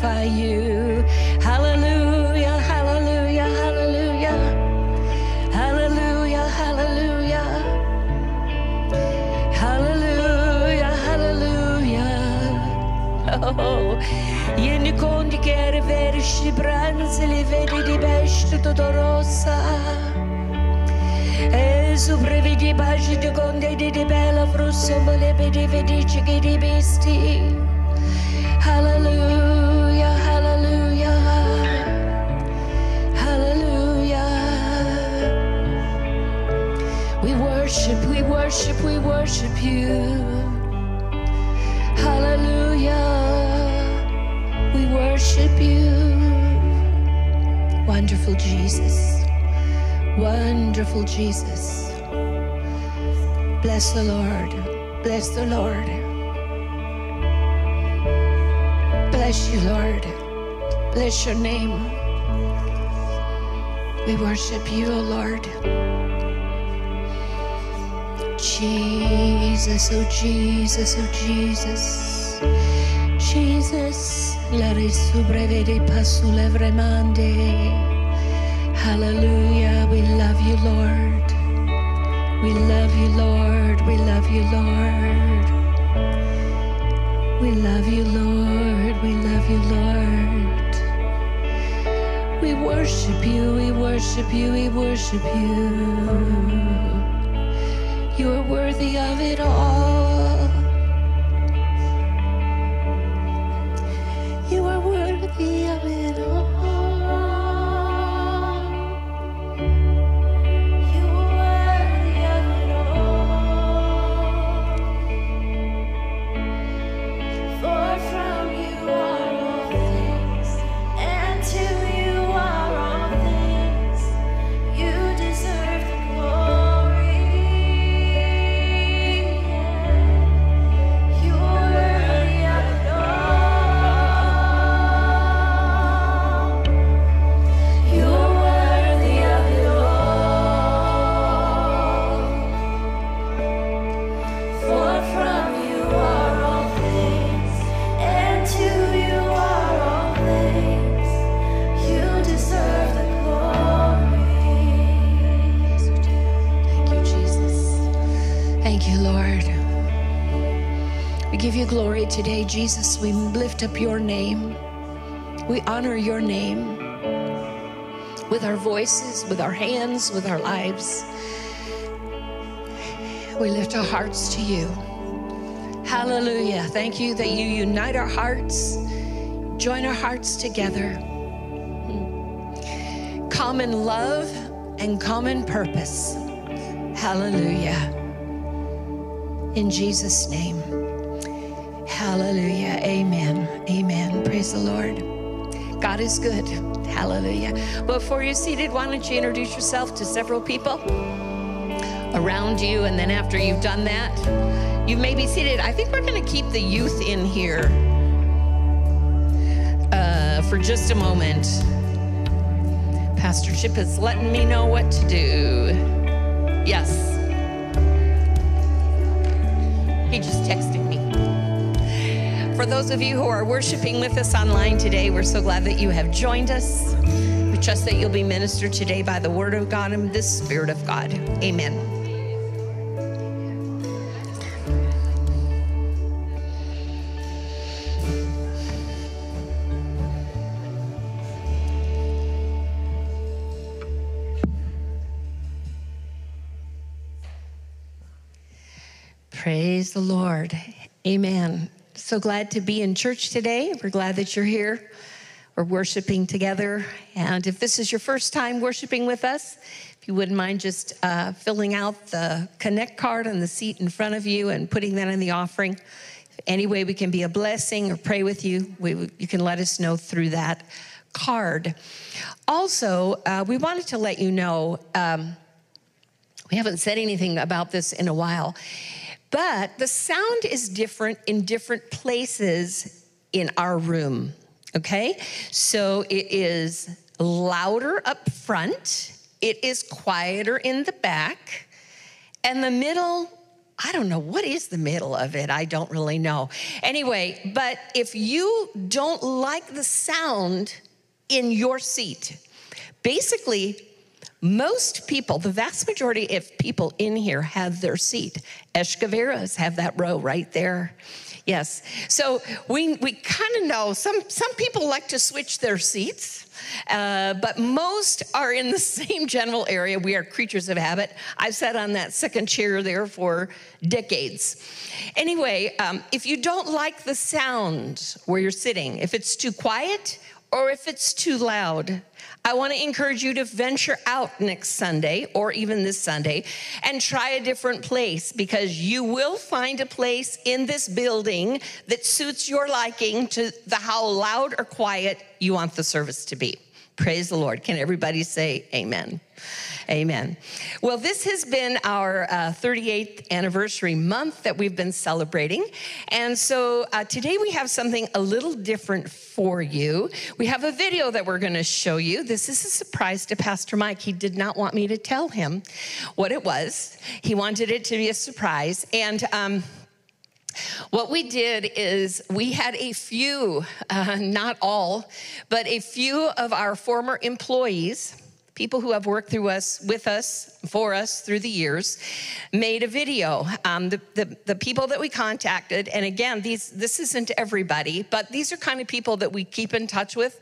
By you. Bless the Lord. Bless the Lord. Bless you, Lord. Bless your name. We worship you, O Lord. Jesus, oh Jesus, oh Jesus. Jesus, la risubrevede pasule mande. Hallelujah, we love you, Lord. We love you, Lord. We love you, Lord. We love you, Lord. We love you, Lord. We worship you. We worship you. We worship you. You are worthy of it all. Jesus. We lift up your name. We honor your name with our voices, with our hands, with our lives. We lift our hearts to you. Hallelujah. Thank you that you unite our hearts, join our hearts together. Common love and common purpose. Hallelujah. In Jesus' name. Hallelujah. Amen. Amen. Praise the Lord. God is good. Hallelujah. Before you're seated, why don't you introduce yourself to several people around you? And then after you've done that, you may be seated. I think we're going to keep the youth in here uh, for just a moment. Pastor Chip is letting me know what to do. Yes. He just texted. For those of you who are worshiping with us online today, we're so glad that you have joined us. We trust that you'll be ministered today by the Word of God and the Spirit of God. Amen. Praise the Lord. Amen. So glad to be in church today. We're glad that you're here. We're worshiping together. And if this is your first time worshiping with us, if you wouldn't mind just uh, filling out the connect card on the seat in front of you and putting that in the offering. Any way we can be a blessing or pray with you, we, you can let us know through that card. Also, uh, we wanted to let you know um, we haven't said anything about this in a while. But the sound is different in different places in our room, okay? So it is louder up front, it is quieter in the back, and the middle. I don't know what is the middle of it. I don't really know. Anyway, but if you don't like the sound in your seat, basically most people, the vast majority of people in here have their seat. Eshkaveras have that row right there. Yes. So we, we kind of know some, some people like to switch their seats. Uh, but most are in the same general area. We are creatures of habit. I've sat on that second chair there for decades. Anyway, um, if you don't like the sound where you're sitting, if it's too quiet or if it's too loud, I want to encourage you to venture out next Sunday or even this Sunday and try a different place because you will find a place in this building that suits your liking to the how loud or quiet you want the service to be. Praise the Lord. Can everybody say amen? Amen. Well, this has been our uh, 38th anniversary month that we've been celebrating. And so uh, today we have something a little different for you. We have a video that we're going to show you. This is a surprise to Pastor Mike. He did not want me to tell him what it was, he wanted it to be a surprise. And, um, what we did is we had a few, uh, not all, but a few of our former employees people who have worked through us, with us, for us through the years, made a video. Um, the, the, the, people that we contacted, and again, these this isn't everybody, but these are kind of people that we keep in touch with,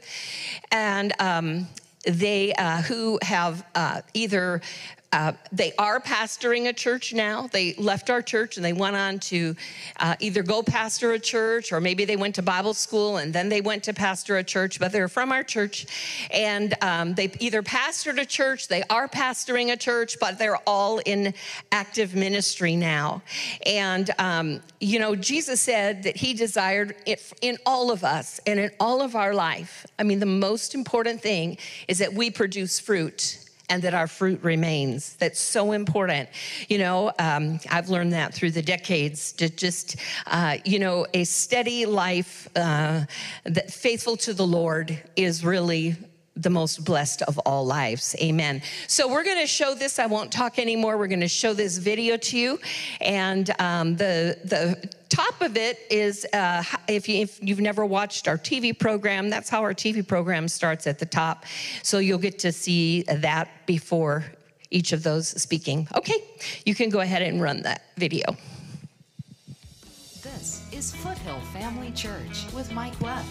and um, they uh, who have uh, either uh, they are pastoring a church now. They left our church and they went on to uh, either go pastor a church or maybe they went to Bible school and then they went to pastor a church, but they're from our church. And um, they either pastored a church, they are pastoring a church, but they're all in active ministry now. And, um, you know, Jesus said that he desired it in all of us and in all of our life. I mean, the most important thing is that we produce fruit and that our fruit remains. That's so important. You know, um, I've learned that through the decades to just, uh, you know, a steady life uh, that faithful to the Lord is really the most blessed of all lives. Amen. So we're going to show this. I won't talk anymore. We're going to show this video to you, and um, the the top of it is uh, if, you, if you've never watched our TV program, that's how our TV program starts at the top. So you'll get to see that before each of those speaking. Okay, you can go ahead and run that video. This is Foothill Family Church with Mike Webb.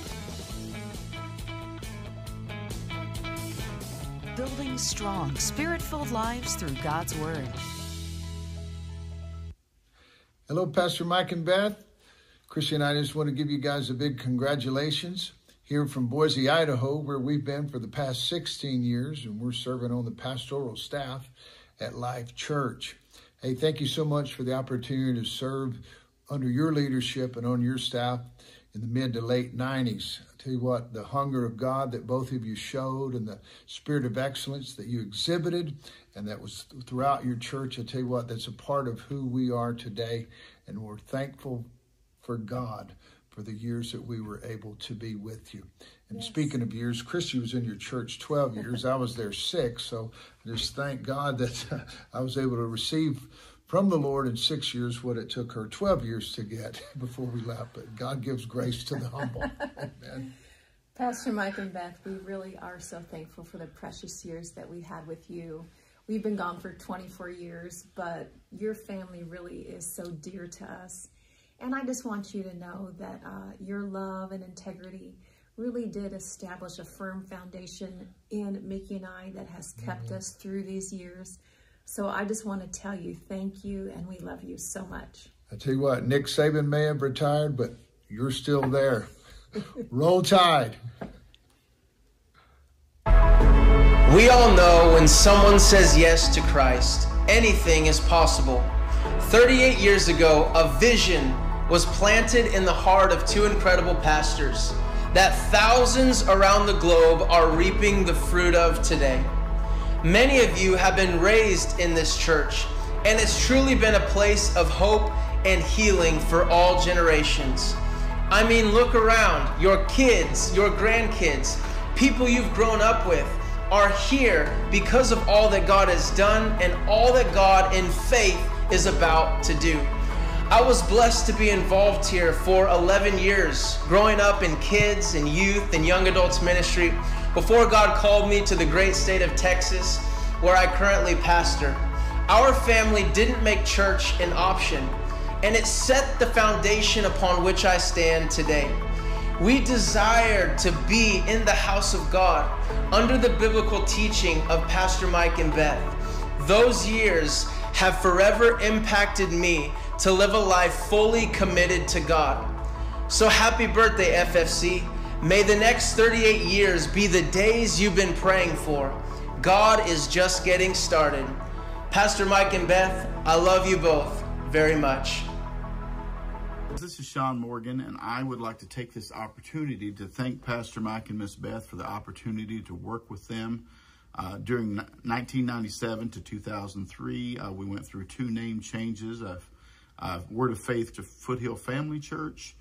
Building strong, spirit filled lives through God's Word. Hello, Pastor Mike and Beth. Christian, I just want to give you guys a big congratulations here from Boise, Idaho, where we've been for the past 16 years, and we're serving on the pastoral staff at Life Church. Hey, thank you so much for the opportunity to serve under your leadership and on your staff in the mid to late 90s. Tell you what, the hunger of God that both of you showed and the spirit of excellence that you exhibited, and that was throughout your church, I tell you what, that's a part of who we are today, and we're thankful for God for the years that we were able to be with you. And yes. speaking of years, Christy was in your church 12 years. I was there six. So I just thank God that I was able to receive from the Lord in six years what it took her 12 years to get before we left. But God gives grace to the humble. Amen. Pastor Mike and Beth, we really are so thankful for the precious years that we had with you. We've been gone for 24 years, but your family really is so dear to us. And I just want you to know that uh, your love and integrity really did establish a firm foundation in Mickey and I that has kept mm-hmm. us through these years. So I just want to tell you thank you and we love you so much. I tell you what, Nick Saban may have retired, but you're still there. Roll Tide. We all know when someone says yes to Christ, anything is possible. 38 years ago, a vision was planted in the heart of two incredible pastors that thousands around the globe are reaping the fruit of today. Many of you have been raised in this church, and it's truly been a place of hope and healing for all generations. I mean, look around. Your kids, your grandkids, people you've grown up with are here because of all that God has done and all that God in faith is about to do. I was blessed to be involved here for 11 years, growing up in kids and youth and young adults ministry before God called me to the great state of Texas, where I currently pastor. Our family didn't make church an option, and it set the foundation upon which I stand today. We desired to be in the house of God under the biblical teaching of Pastor Mike and Beth. Those years have forever impacted me to live a life fully committed to God. So happy birthday, FFC. May the next 38 years be the days you've been praying for. God is just getting started. Pastor Mike and Beth, I love you both very much. This is Sean Morgan, and I would like to take this opportunity to thank Pastor Mike and Miss Beth for the opportunity to work with them. Uh, during 1997 to 2003, uh, we went through two name changes. I've uh, Word of Faith to Foothill Family Church.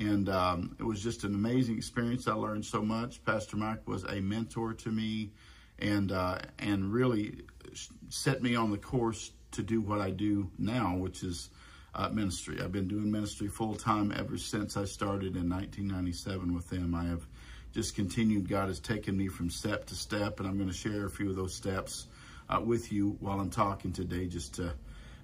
And um, it was just an amazing experience. I learned so much. Pastor Mike was a mentor to me and, uh, and really set me on the course to do what I do now, which is uh, ministry. I've been doing ministry full time ever since I started in 1997 with them. I have just continued. God has taken me from step to step, and I'm going to share a few of those steps uh, with you while I'm talking today just to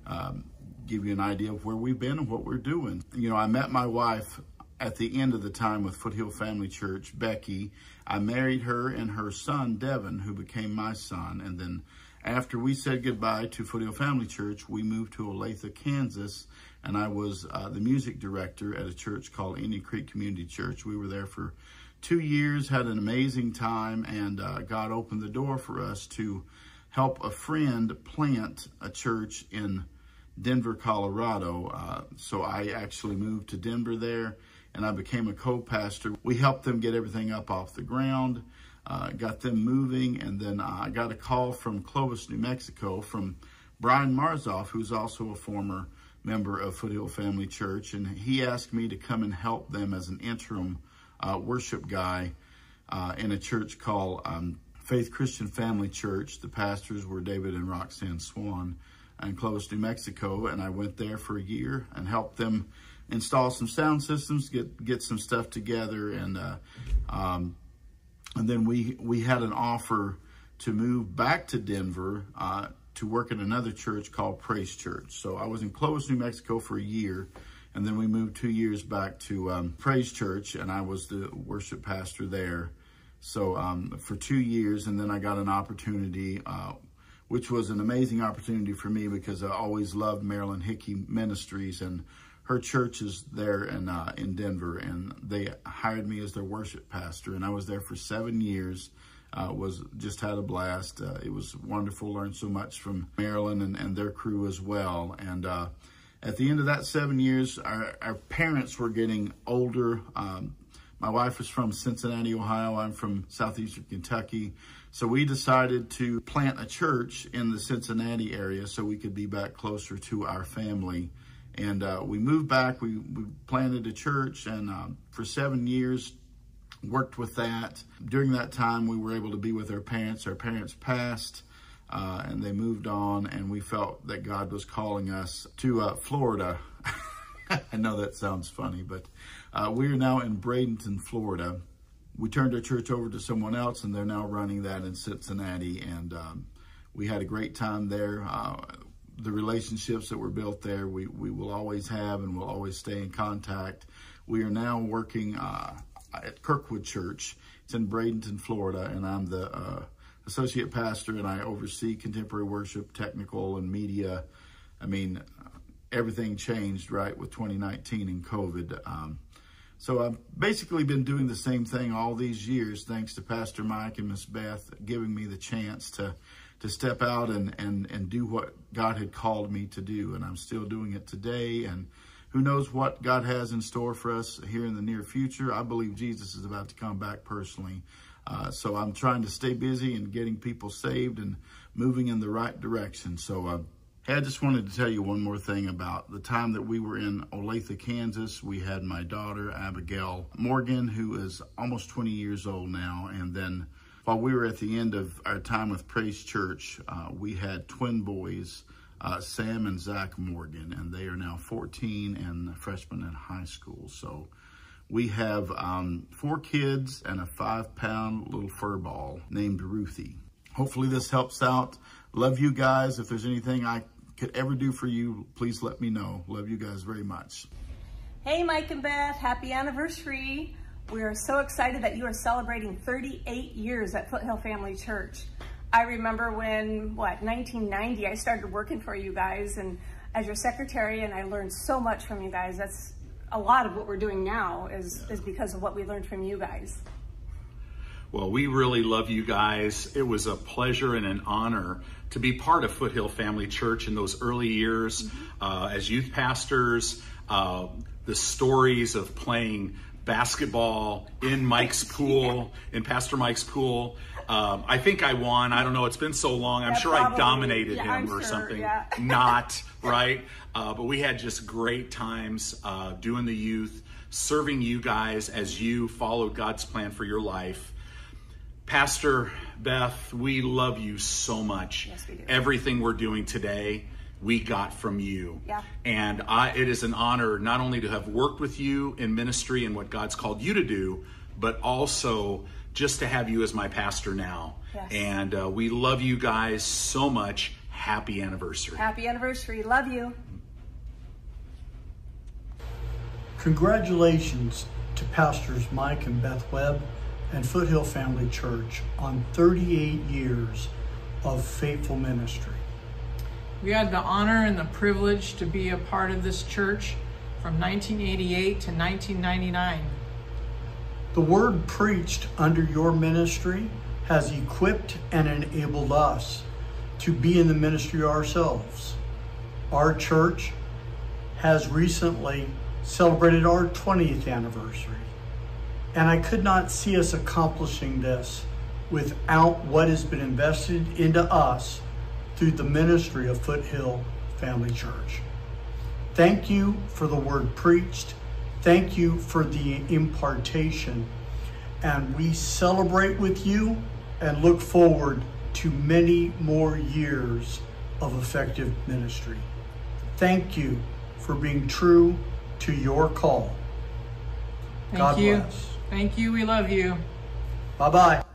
um, give you an idea of where we've been and what we're doing. You know, I met my wife at the end of the time with Foothill Family Church, Becky. I married her and her son, Devin, who became my son. And then after we said goodbye to Foothill Family Church, we moved to Olathe, Kansas, and I was uh, the music director at a church called Indian Creek Community Church. We were there for two years, had an amazing time, and uh, God opened the door for us to help a friend plant a church in Denver, Colorado. Uh, so I actually moved to Denver there and I became a co-pastor. We helped them get everything up off the ground, uh, got them moving, and then I got a call from Clovis, New Mexico from Brian Marzoff, who's also a former member of Foothill Family Church, and he asked me to come and help them as an interim uh, worship guy uh, in a church called um, Faith Christian Family Church. The pastors were David and Roxanne Swan in Clovis, New Mexico, and I went there for a year and helped them install some sound systems, get get some stuff together, and uh, um, and then we we had an offer to move back to Denver uh, to work at another church called Praise Church. So I was in Clovis, New Mexico for a year, and then we moved two years back to um, Praise Church, and I was the worship pastor there. So um, for two years, and then I got an opportunity, uh, which was an amazing opportunity for me because I always loved Marilyn Hickey Ministries, and her church is there in uh, in Denver, and they hired me as their worship pastor, and I was there for seven years. Uh, was just had a blast. Uh, it was wonderful. Learned so much from Marilyn and, and their crew as well. And uh, at the end of that seven years, our, our parents were getting older. Um, my wife is from Cincinnati, Ohio. I'm from southeastern Kentucky. So we decided to plant a church in the Cincinnati area so we could be back closer to our family. And uh, we moved back. We, we planted a church, and um, for seven years, worked with that. During that time, we were able to be with our parents. Our parents passed. Uh, and they moved on, and we felt that God was calling us to uh, Florida. I know that sounds funny, but uh, we are now in Bradenton, Florida. We turned our church over to someone else, and they're now running that in Cincinnati. And um, we had a great time there. The relationships that were built there, we, we will always have and will always stay in contact. We are now working uh, at Kirkwood Church. It's in Bradenton, Florida, and I'm the uh, associate pastor, and I oversee contemporary worship, technical, and media. I mean, everything changed right with 2019 and COVID. Um, so I've basically been doing the same thing all these years, thanks to Pastor Mike and Miss Beth giving me the chance to to step out and, and, and do what God had called me to do. And I'm still doing it today. And who knows what God has in store for us here in the near future. I believe Jesus is about to come back personally. Uh, so I'm trying to stay busy and getting people saved and moving in the right direction. So uh, I just wanted to tell you one more thing about the time that we were in Olathe, Kansas. We had my daughter, Abigail Morgan, who is almost 20 years old now. And then while we were at the end of our time with Praise Church, uh, we had twin boys, uh, Sam and Zach Morgan, and they are now 14 and freshmen in high school. So we have um, four kids and a five pound little fur ball named Ruthie. Hopefully this helps out. Love you guys. If there's anything I could ever do for you, please let me know. Love you guys very much. Hey, Mike and Beth, happy anniversary. We are so excited that you are celebrating 38 years at Foothill Family Church. I remember when, what, 1990, I started working for you guys and as your secretary, and I learned so much from you guys. That's a lot of what we're doing now is, is because of what we learned from you guys. Well, we really love you guys. It was a pleasure and an honor to be part of Foothill Family Church in those early years mm-hmm. uh, as youth pastors. Uh, the stories of playing basketball in Mike's pool, in Pastor Mike's pool. Um, I think I won. I don't know. It's been so long. I'm Yeah, sure probably. I dominated Yeah, him I'm or sure, something. yeah. Not right. Uh, but we had just great times uh, doing the youth, serving you guys as you followed God's plan for your life. Pastor Beth, we love you so much. Yes, we do. Everything we're doing today, we got from you. Yeah. And I, it is an honor not only to have worked with you in ministry and what God's called you to do, but also just to have you as my pastor now. Yes. And uh, we love you guys so much. Happy anniversary. Happy anniversary. Love you. Congratulations to Pastors Mike and Beth Webb and Foothill Family Church on 38 years of faithful ministry. We had the honor and the privilege to be a part of this church from 1988 to 1999. The word preached under your ministry has equipped and enabled us to be in the ministry ourselves. Our church has recently celebrated our 20th anniversary. And I could not see us accomplishing this without what has been invested into us through the ministry of Foothill Family Church. Thank you for the word preached. Thank you for the impartation. And we celebrate with you and look forward to many more years of effective ministry. Thank you for being true to your call. Thank God you. bless. Thank you. We love you. Bye bye.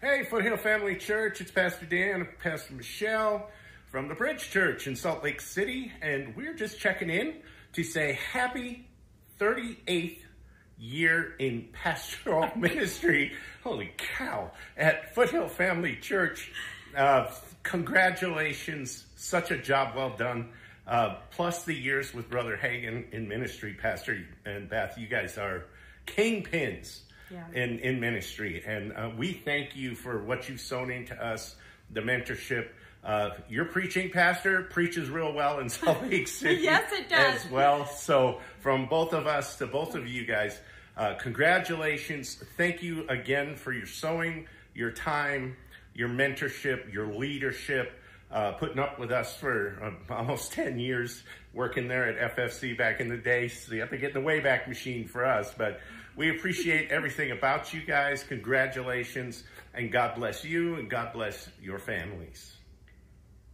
Hey, Foothill Family Church, it's Pastor Dan and Pastor Michelle from the Bridge Church in Salt Lake City, and we're just checking in to say happy 38th year in pastoral ministry. Holy cow, at Foothill Family Church. Uh, congratulations, such a job well done. Uh, plus the years with Brother Hagin in ministry, Pastor and Beth, you guys are kingpins Yeah. in, in ministry. And uh, we thank you for what you've sown into us, the mentorship. Uh, your preaching, Pastor, preaches real well in Salt Lake City. Yes, it does. As well. So, from both of us to both of you guys, uh, congratulations. Thank you again for your sowing, your time, your mentorship, your leadership. Uh, putting up with us for uh, almost 10 years working there at FFC back in the day. So you have to get in the Wayback Machine for us. But we appreciate everything about you guys. Congratulations. And God bless you and God bless your families.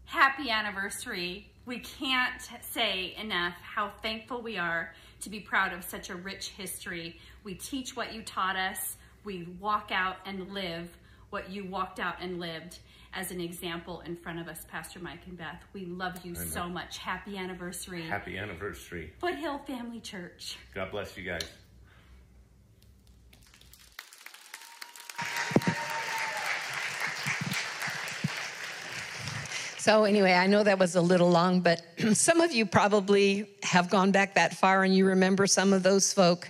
happy anniversary. We can't say enough how thankful we are to be proud of such a rich history. We teach what you taught us. We walk out and live what you walked out and lived as an example in front of us, Pastor Mike and Beth. We love you so much. Happy anniversary. Happy anniversary. Foothill Family Church. God bless you guys. So, anyway, I know that was a little long, but some of you probably have gone back that far and you remember some of those folk.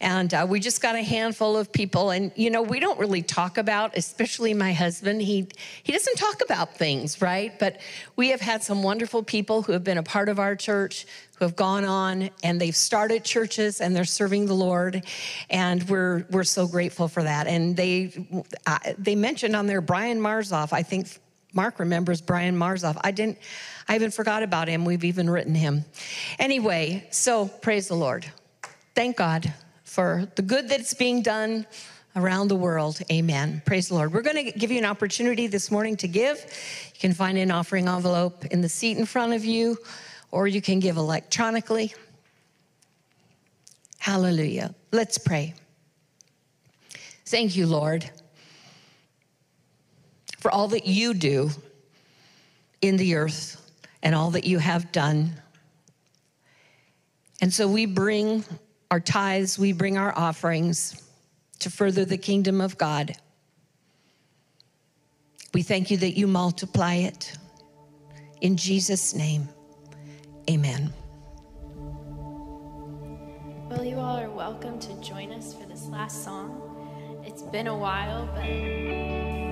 And uh, we just got a handful of people. And, you know, we don't really talk about, especially my husband, he, he doesn't talk about things, right? But we have had some wonderful people who have been a part of our church, who have gone on and they've started churches and they're serving the Lord, and we're we're so grateful for that. And they uh, they mentioned on there Brian Marzoff. I think Mark remembers Brian Marzoff. I didn't. I even forgot about him. We've even written him. Anyway, so praise the Lord. Thank God for the good that's being done around the world. Amen. Praise the Lord. We're going to give you an opportunity this morning to give. You can find an offering envelope in the seat in front of you, or you can give electronically. Hallelujah. Let's pray. Thank you, Lord, for all that you do in the earth and all that you have done. And so we bring our tithes, we bring our offerings to further the kingdom of God. We thank you that you multiply it. In Jesus' name, amen. Well, you all are welcome to join us for this last song. It's been a while, but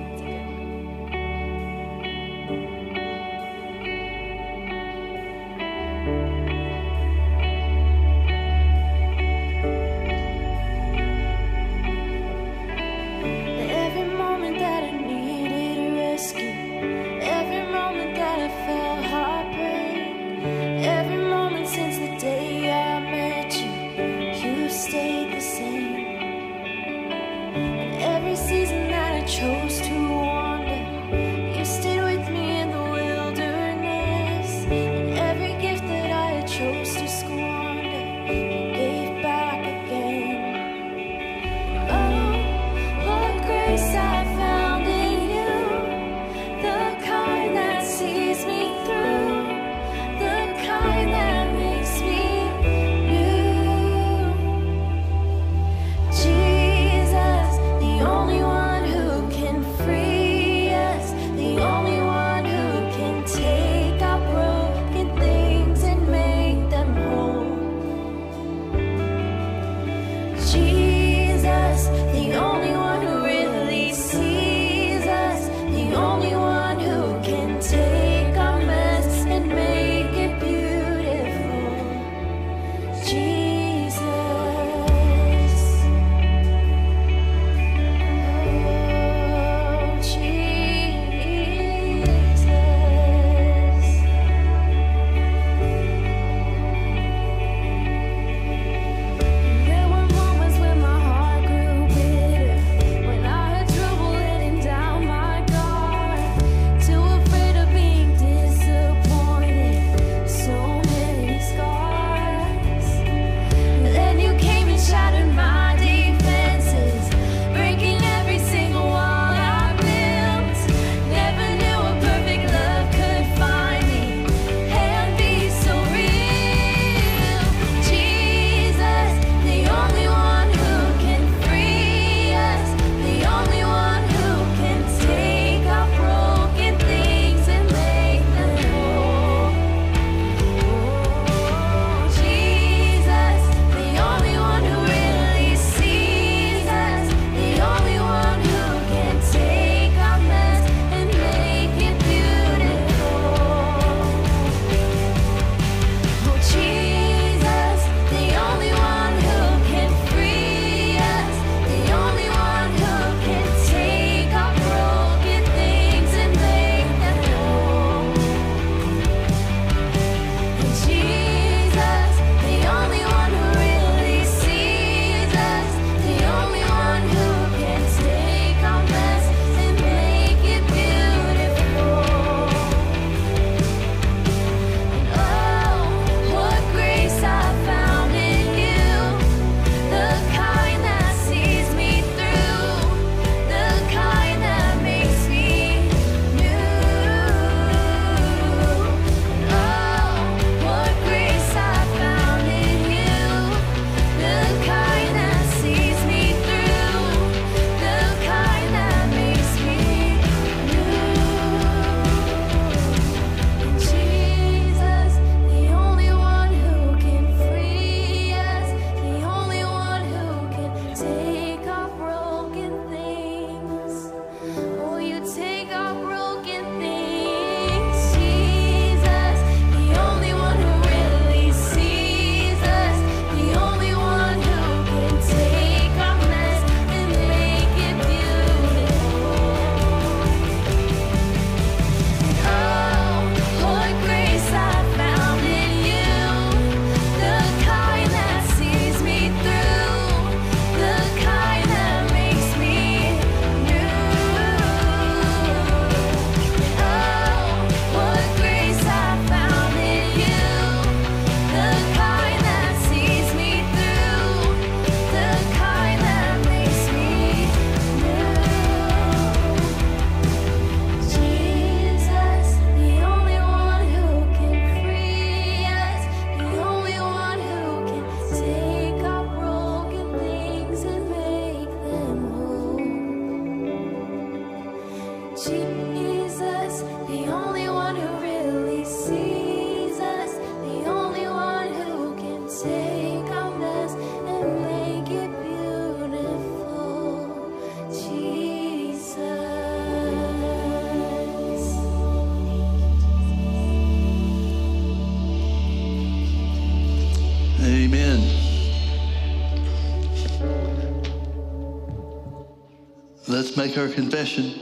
our confession.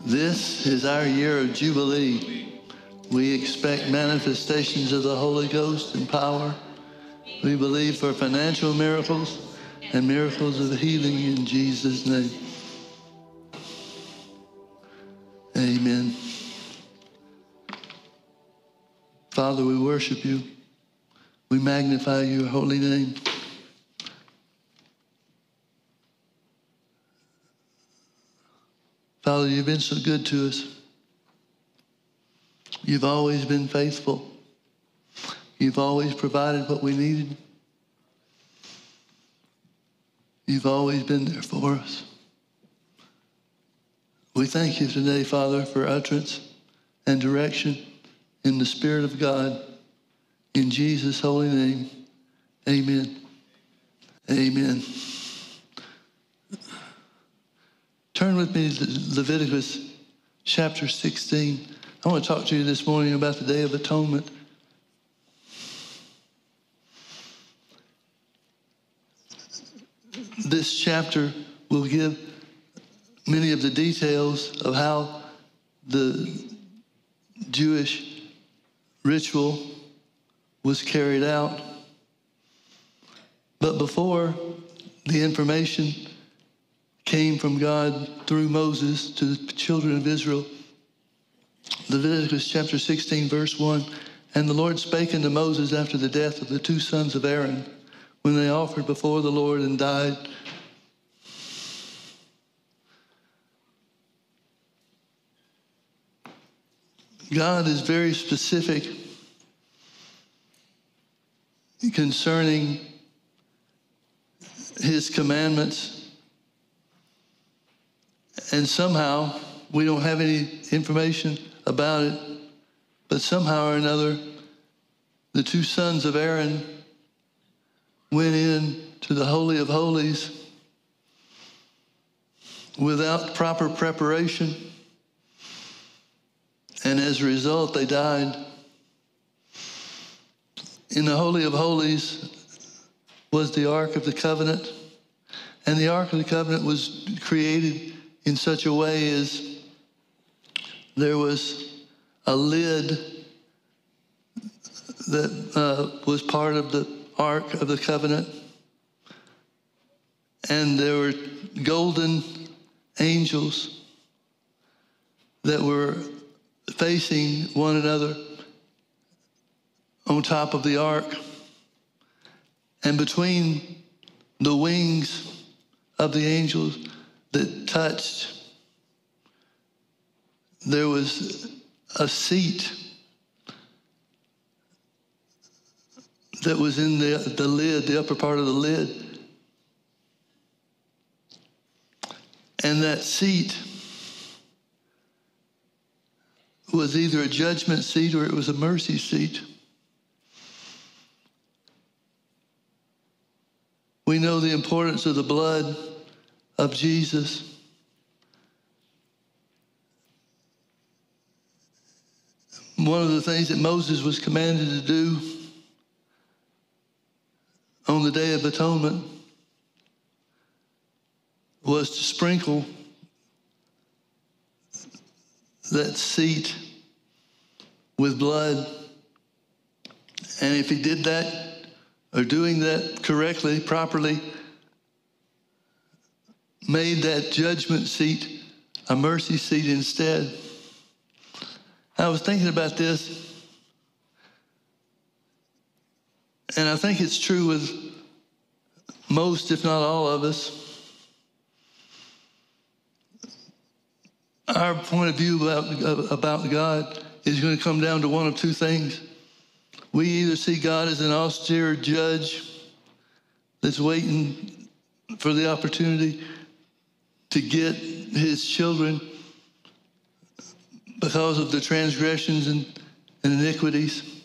This is our year of Jubilee. We expect manifestations of the Holy Ghost and power. We believe for financial miracles and miracles of healing in Jesus' name. Amen. Father, we worship you. We magnify your holy name. Father, you've been so good to us. You've always been faithful. You've always provided what we needed. You've always been there for us. We thank you today, Father, for utterance and direction in the Spirit of God. In Jesus' holy name, amen. Amen. Turn with me to Leviticus chapter 16. I want to talk to you this morning about the Day of Atonement. This chapter will give many of the details of how the Jewish ritual was carried out. But before the information came from God through Moses to the children of Israel, Leviticus chapter 16, verse 1 And the Lord spake unto Moses after the death of the two sons of Aaron, when they offered before the Lord and died. God is very specific concerning his commandments. And somehow we don't have any information about it, but somehow or another, the two sons of Aaron went in to the Holy of Holies without proper preparation. And as a result, they died. In the Holy of Holies was the Ark of the Covenant. And the Ark of the Covenant was created in such a way as there was a lid that uh, was part of the Ark of the Covenant. And there were golden angels that were facing one another on top of the ark. And between the wings of the angels that touched, there was a seat that was in the, the lid, the upper part of the lid. And that seat was either a judgment seat or it was a mercy seat. We know the importance of the blood of Jesus. One of the things that Moses was commanded to do on the Day of Atonement was to sprinkle that seat with blood. And if he did that or doing that correctly, properly, made that judgment seat a mercy seat instead. I was thinking about this, and I think it's true with most, if not all of us. Our point of view about, about God is going to come down to one of two things. We either see God as an austere judge that's waiting for the opportunity to get his children because of the transgressions and, and iniquities.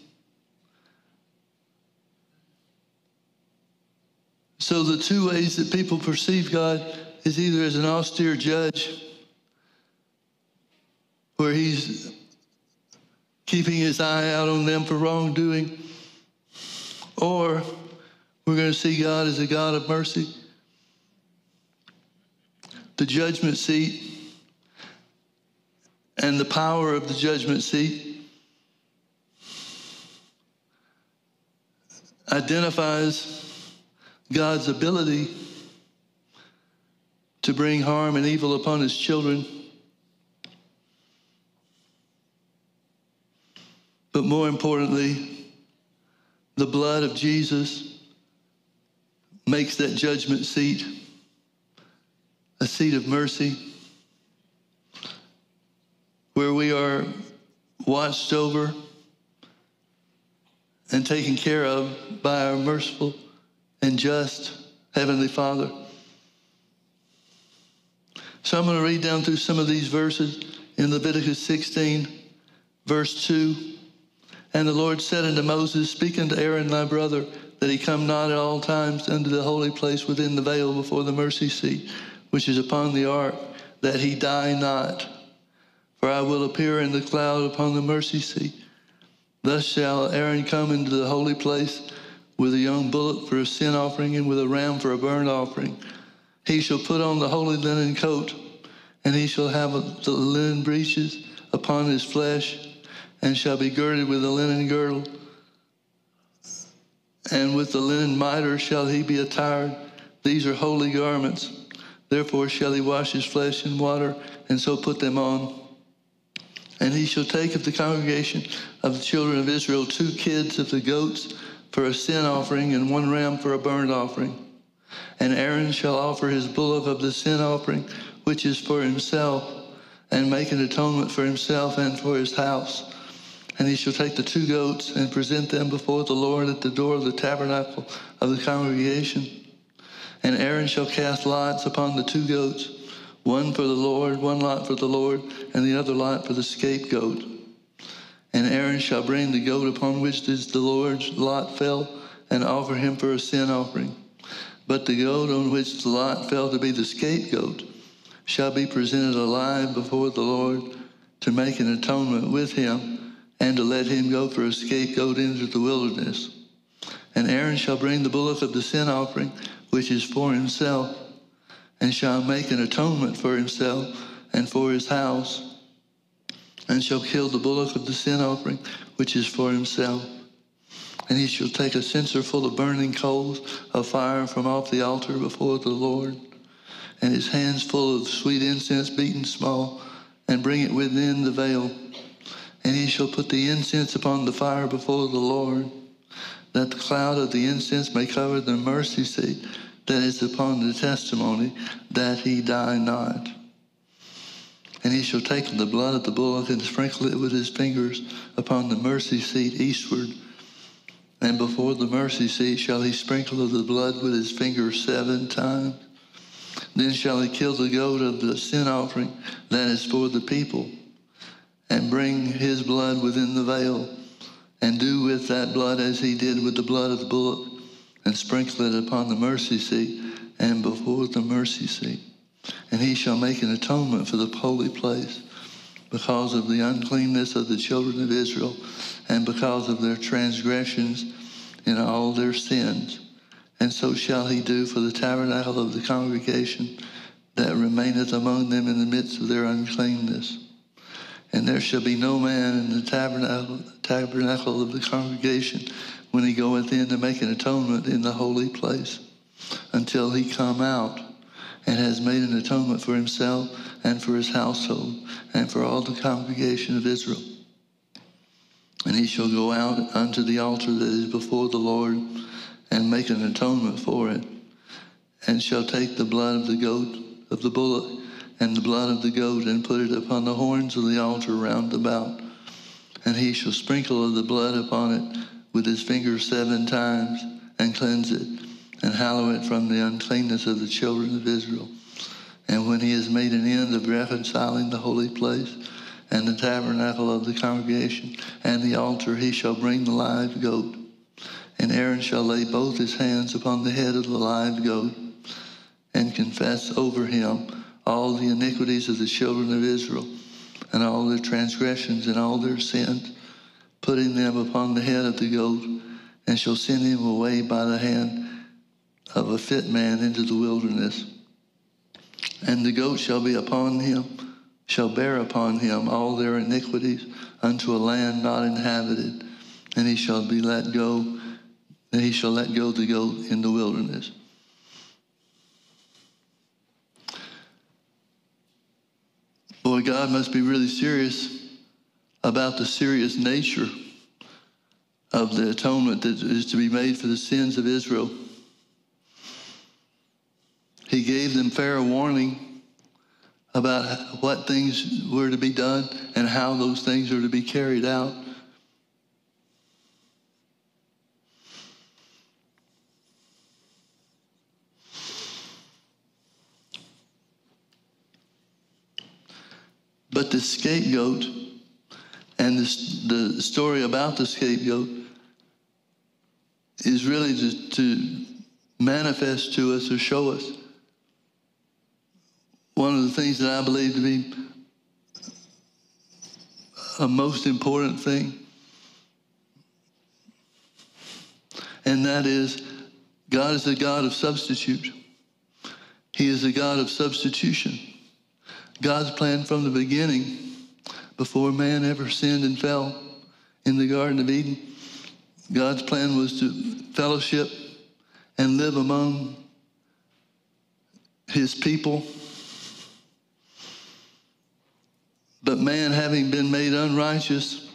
So the two ways that people perceive God is either as an austere judge, where he's keeping his eye out on them for wrongdoing, or we're going to see God as a God of mercy. The judgment seat and the power of the judgment seat identifies God's ability to bring harm and evil upon his children. But more importantly, the blood of Jesus makes that judgment seat a seat of mercy where we are watched over and taken care of by our merciful and just Heavenly Father. So I'm going to read down through some of these verses in Leviticus 16, verse 2. And the Lord said unto Moses, Speak unto Aaron thy brother, that he come not at all times unto the holy place within the veil before the mercy seat, which is upon the ark, that he die not. For I will appear in the cloud upon the mercy seat. Thus shall Aaron come into the holy place with a young bullock for a sin offering and with a ram for a burnt offering. He shall put on the holy linen coat, and he shall have the linen breeches upon his flesh, and shall be girded with a linen girdle. And with the linen mitre shall he be attired. These are holy garments. Therefore shall he wash his flesh in water, and so put them on. And he shall take of the congregation of the children of Israel two kids of the goats for a sin offering, and one ram for a burnt offering. And Aaron shall offer his bullock of the sin offering, which is for himself, and make an atonement for himself and for his house. And he shall take the two goats and present them before the Lord at the door of the tabernacle of the congregation. And Aaron shall cast lots upon the two goats, one for the Lord, one lot for the Lord, and the other lot for the scapegoat. And Aaron shall bring the goat upon which the Lord's lot fell, and offer him for a sin offering. But the goat on which the lot fell to be the scapegoat shall be presented alive before the Lord to make an atonement with him and to let him go for a scapegoat into the wilderness. And Aaron shall bring the bullock of the sin offering, which is for himself, and shall make an atonement for himself and for his house, and shall kill the bullock of the sin offering, which is for himself. And he shall take a censer full of burning coals of fire from off the altar before the Lord, and his hands full of sweet incense beaten small, and bring it within the veil. And he shall put the incense upon the fire before the Lord, that the cloud of the incense may cover the mercy seat that is upon the testimony, that he die not. And he shall take the blood of the bullock and sprinkle it with his fingers upon the mercy seat eastward. And before the mercy seat shall he sprinkle of the blood with his fingers seven times. Then shall he kill the goat of the sin offering that is for the people, and bring his blood within the veil, and do with that blood as he did with the blood of the bullock, and sprinkle it upon the mercy seat and before the mercy seat. And he shall make an atonement for the holy place because of the uncleanness of the children of Israel and because of their transgressions in all their sins. And so shall he do for the tabernacle of the congregation that remaineth among them in the midst of their uncleanness. And there shall be no man in the tabernacle, tabernacle of the congregation when he goeth in to make an atonement in the holy place until he come out and has made an atonement for himself and for his household and for all the congregation of Israel. And he shall go out unto the altar that is before the Lord and make an atonement for it, and shall take the blood of the goat, of the bullock, and the blood of the goat, and put it upon the horns of the altar round about. And he shall sprinkle of the blood upon it with his finger seven times, and cleanse it, and hallow it from the uncleanness of the children of Israel. And when he has made an end of reconciling the holy place, and the tabernacle of the congregation, and the altar, he shall bring the live goat. And Aaron shall lay both his hands upon the head of the live goat, and confess over him all the iniquities of the children of Israel, and all their transgressions and all their sins, putting them upon the head of the goat, and shall send him away by the hand of a fit man into the wilderness. And the goat shall be upon him, shall bear upon him all their iniquities unto a land not inhabited, and he shall be let go, and he shall let go the goat in the wilderness. Boy, God must be really serious about the serious nature of the atonement that is to be made for the sins of Israel. He gave them fair warning about what things were to be done and how those things are to be carried out. But the scapegoat and the story about the scapegoat is really to, to manifest to us or show us one of the things that I believe to be a most important thing. And that is, God is a God of substitute. He is a God of substitution. God's plan from the beginning, before man ever sinned and fell in the Garden of Eden, God's plan was to fellowship and live among his people. But man, having been made unrighteous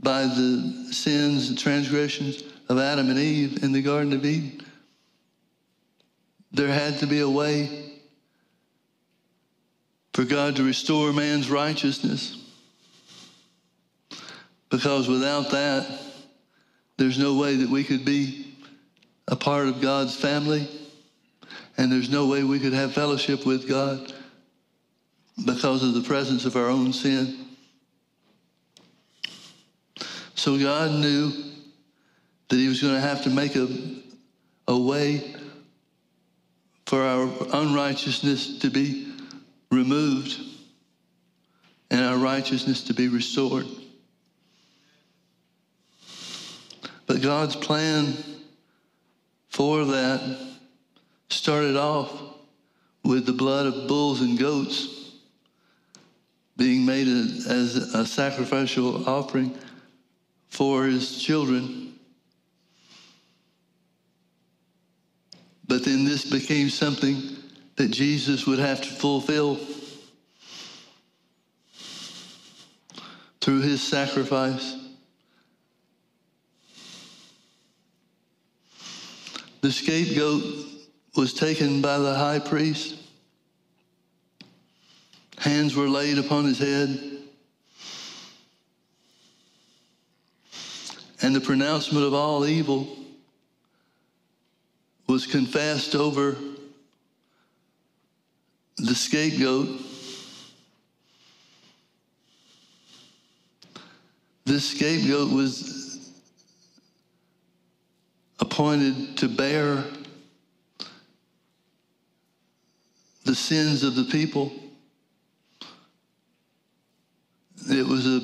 by the sins and transgressions of Adam and Eve in the Garden of Eden, there had to be a way for God to restore man's righteousness. Because without that, there's no way that we could be a part of God's family, and there's no way we could have fellowship with God because of the presence of our own sin. So God knew that He was going to have to make a, a way for our unrighteousness to be removed and our righteousness to be restored. But God's plan for that started off with the blood of bulls and goats being made as a sacrificial offering for his children. But then this became something that Jesus would have to fulfill through his sacrifice. The scapegoat was taken by the high priest. Hands were laid upon his head. And the pronouncement of all evil was confessed over the scapegoat. This scapegoat was appointed to bear the sins of the people. It was a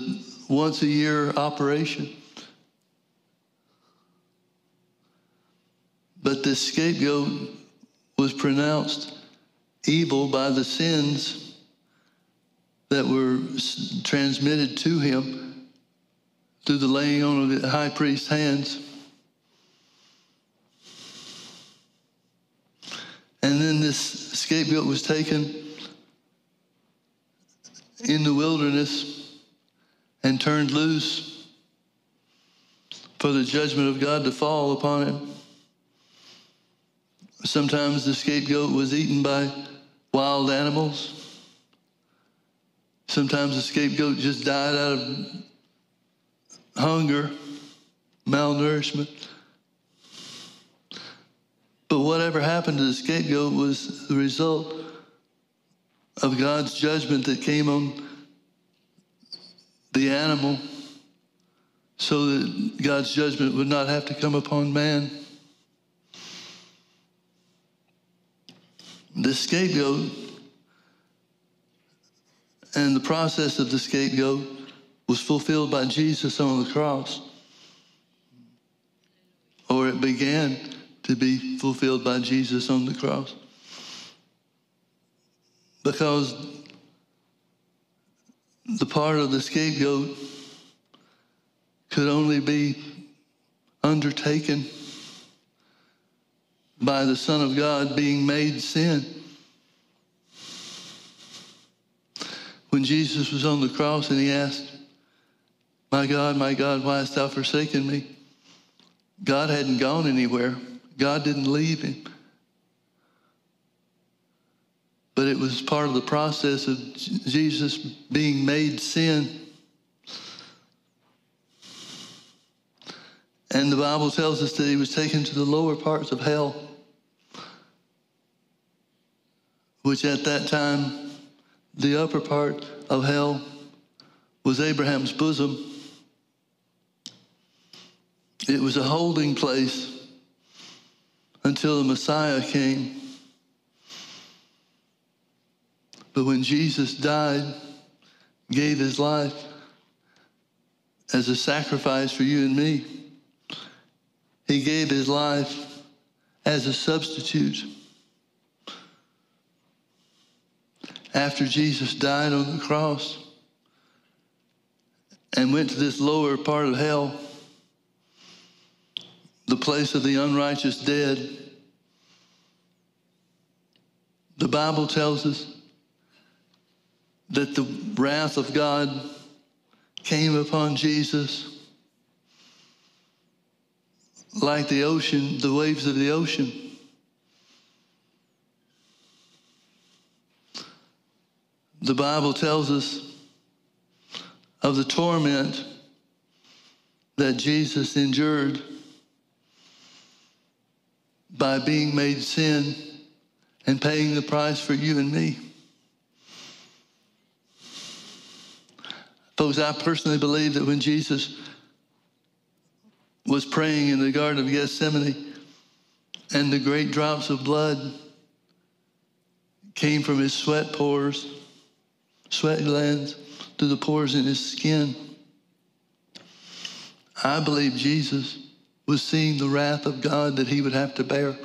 once a year operation. But this scapegoat was pronounced evil by the sins that were transmitted to him through the laying on of the high priest's hands. And then this scapegoat was taken in the wilderness and turned loose for the judgment of God to fall upon him. Sometimes the scapegoat was eaten by wild animals. Sometimes the scapegoat just died out of hunger, malnourishment. But whatever happened to the scapegoat was the result of God's judgment that came on the animal so that God's judgment would not have to come upon man. The scapegoat and the process of the scapegoat was fulfilled by Jesus on the cross, or it began to be fulfilled by Jesus on the cross. because the part of the scapegoat could only be undertaken by the Son of God being made sin. When Jesus was on the cross and he asked, My God, my God, why hast thou forsaken me? God hadn't gone anywhere. God didn't leave him. But it was part of the process of Jesus being made sin. And the Bible tells us that he was taken to the lower parts of hell, which at that time, the upper part of hell was Abraham's bosom. It was a holding place until the Messiah came. But when Jesus died, gave his life as a sacrifice for you and me, he gave his life as a substitute. After Jesus died on the cross and went to this lower part of hell, the place of the unrighteous dead, the Bible tells us that the wrath of God came upon Jesus like the ocean, the waves of the ocean. The Bible tells us of the torment that Jesus endured by being made sin and paying the price for you and me. Folks, I personally believe that when Jesus was praying in the Garden of Gethsemane and the great drops of blood came from his sweat pores, sweat glands, to the pores in his skin, I believe Jesus was seeing the wrath of God that he would have to bear.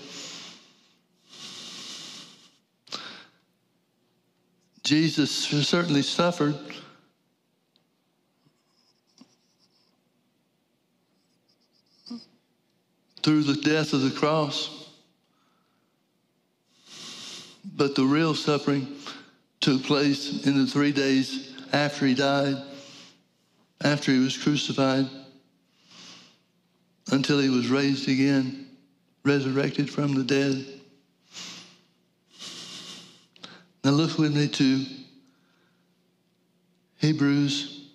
Jesus certainly suffered through the death of the cross. But the real suffering took place in the three days after he died, after he was crucified, until he was raised again, resurrected from the dead. Now look with me to Hebrews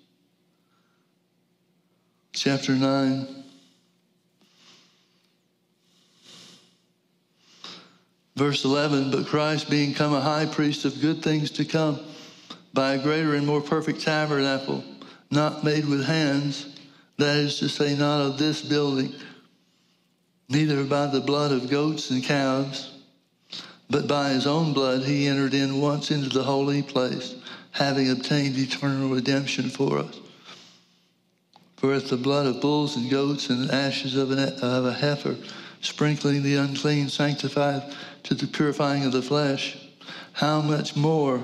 chapter 9. Verse 11, but Christ being come a high priest of good things to come, by a greater and more perfect tabernacle, not made with hands, that is to say, not of this building, neither by the blood of goats and calves, but by his own blood he entered in once into the holy place, having obtained eternal redemption for us. For if the blood of bulls and goats and the ashes of, an, of a heifer, sprinkling the unclean, sanctified to the purifying of the flesh, how much more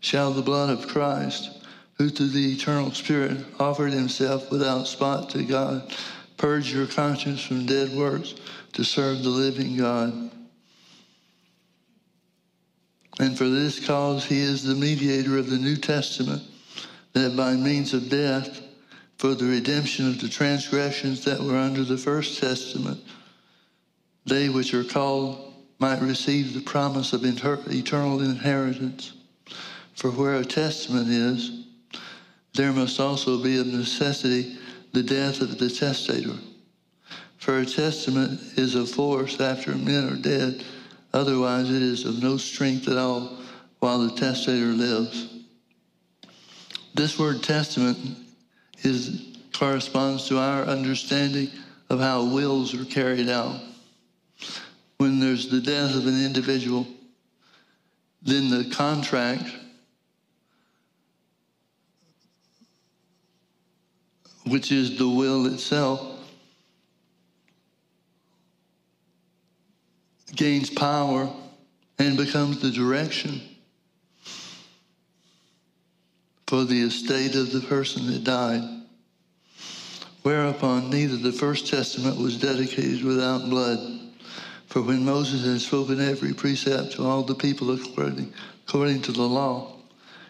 shall the blood of Christ, who through the eternal Spirit offered himself without spot to God, purge your conscience from dead works to serve the living God? And for this cause he is the mediator of the New Testament, that by means of death, for the redemption of the transgressions that were under the first testament, they which are called might receive the promise of eternal inheritance. For where a testament is, there must also be of necessity the death of the testator. For a testament is of force after men are dead, otherwise it is of no strength at all while the testator lives. This word testament is corresponds to our understanding of how wills are carried out. When there's the death of an individual, then the contract which is the will itself, gains power and becomes the direction for the estate of the person that died. Whereupon neither the first testament was dedicated without blood. For when Moses had spoken every precept to all the people according, according to the law,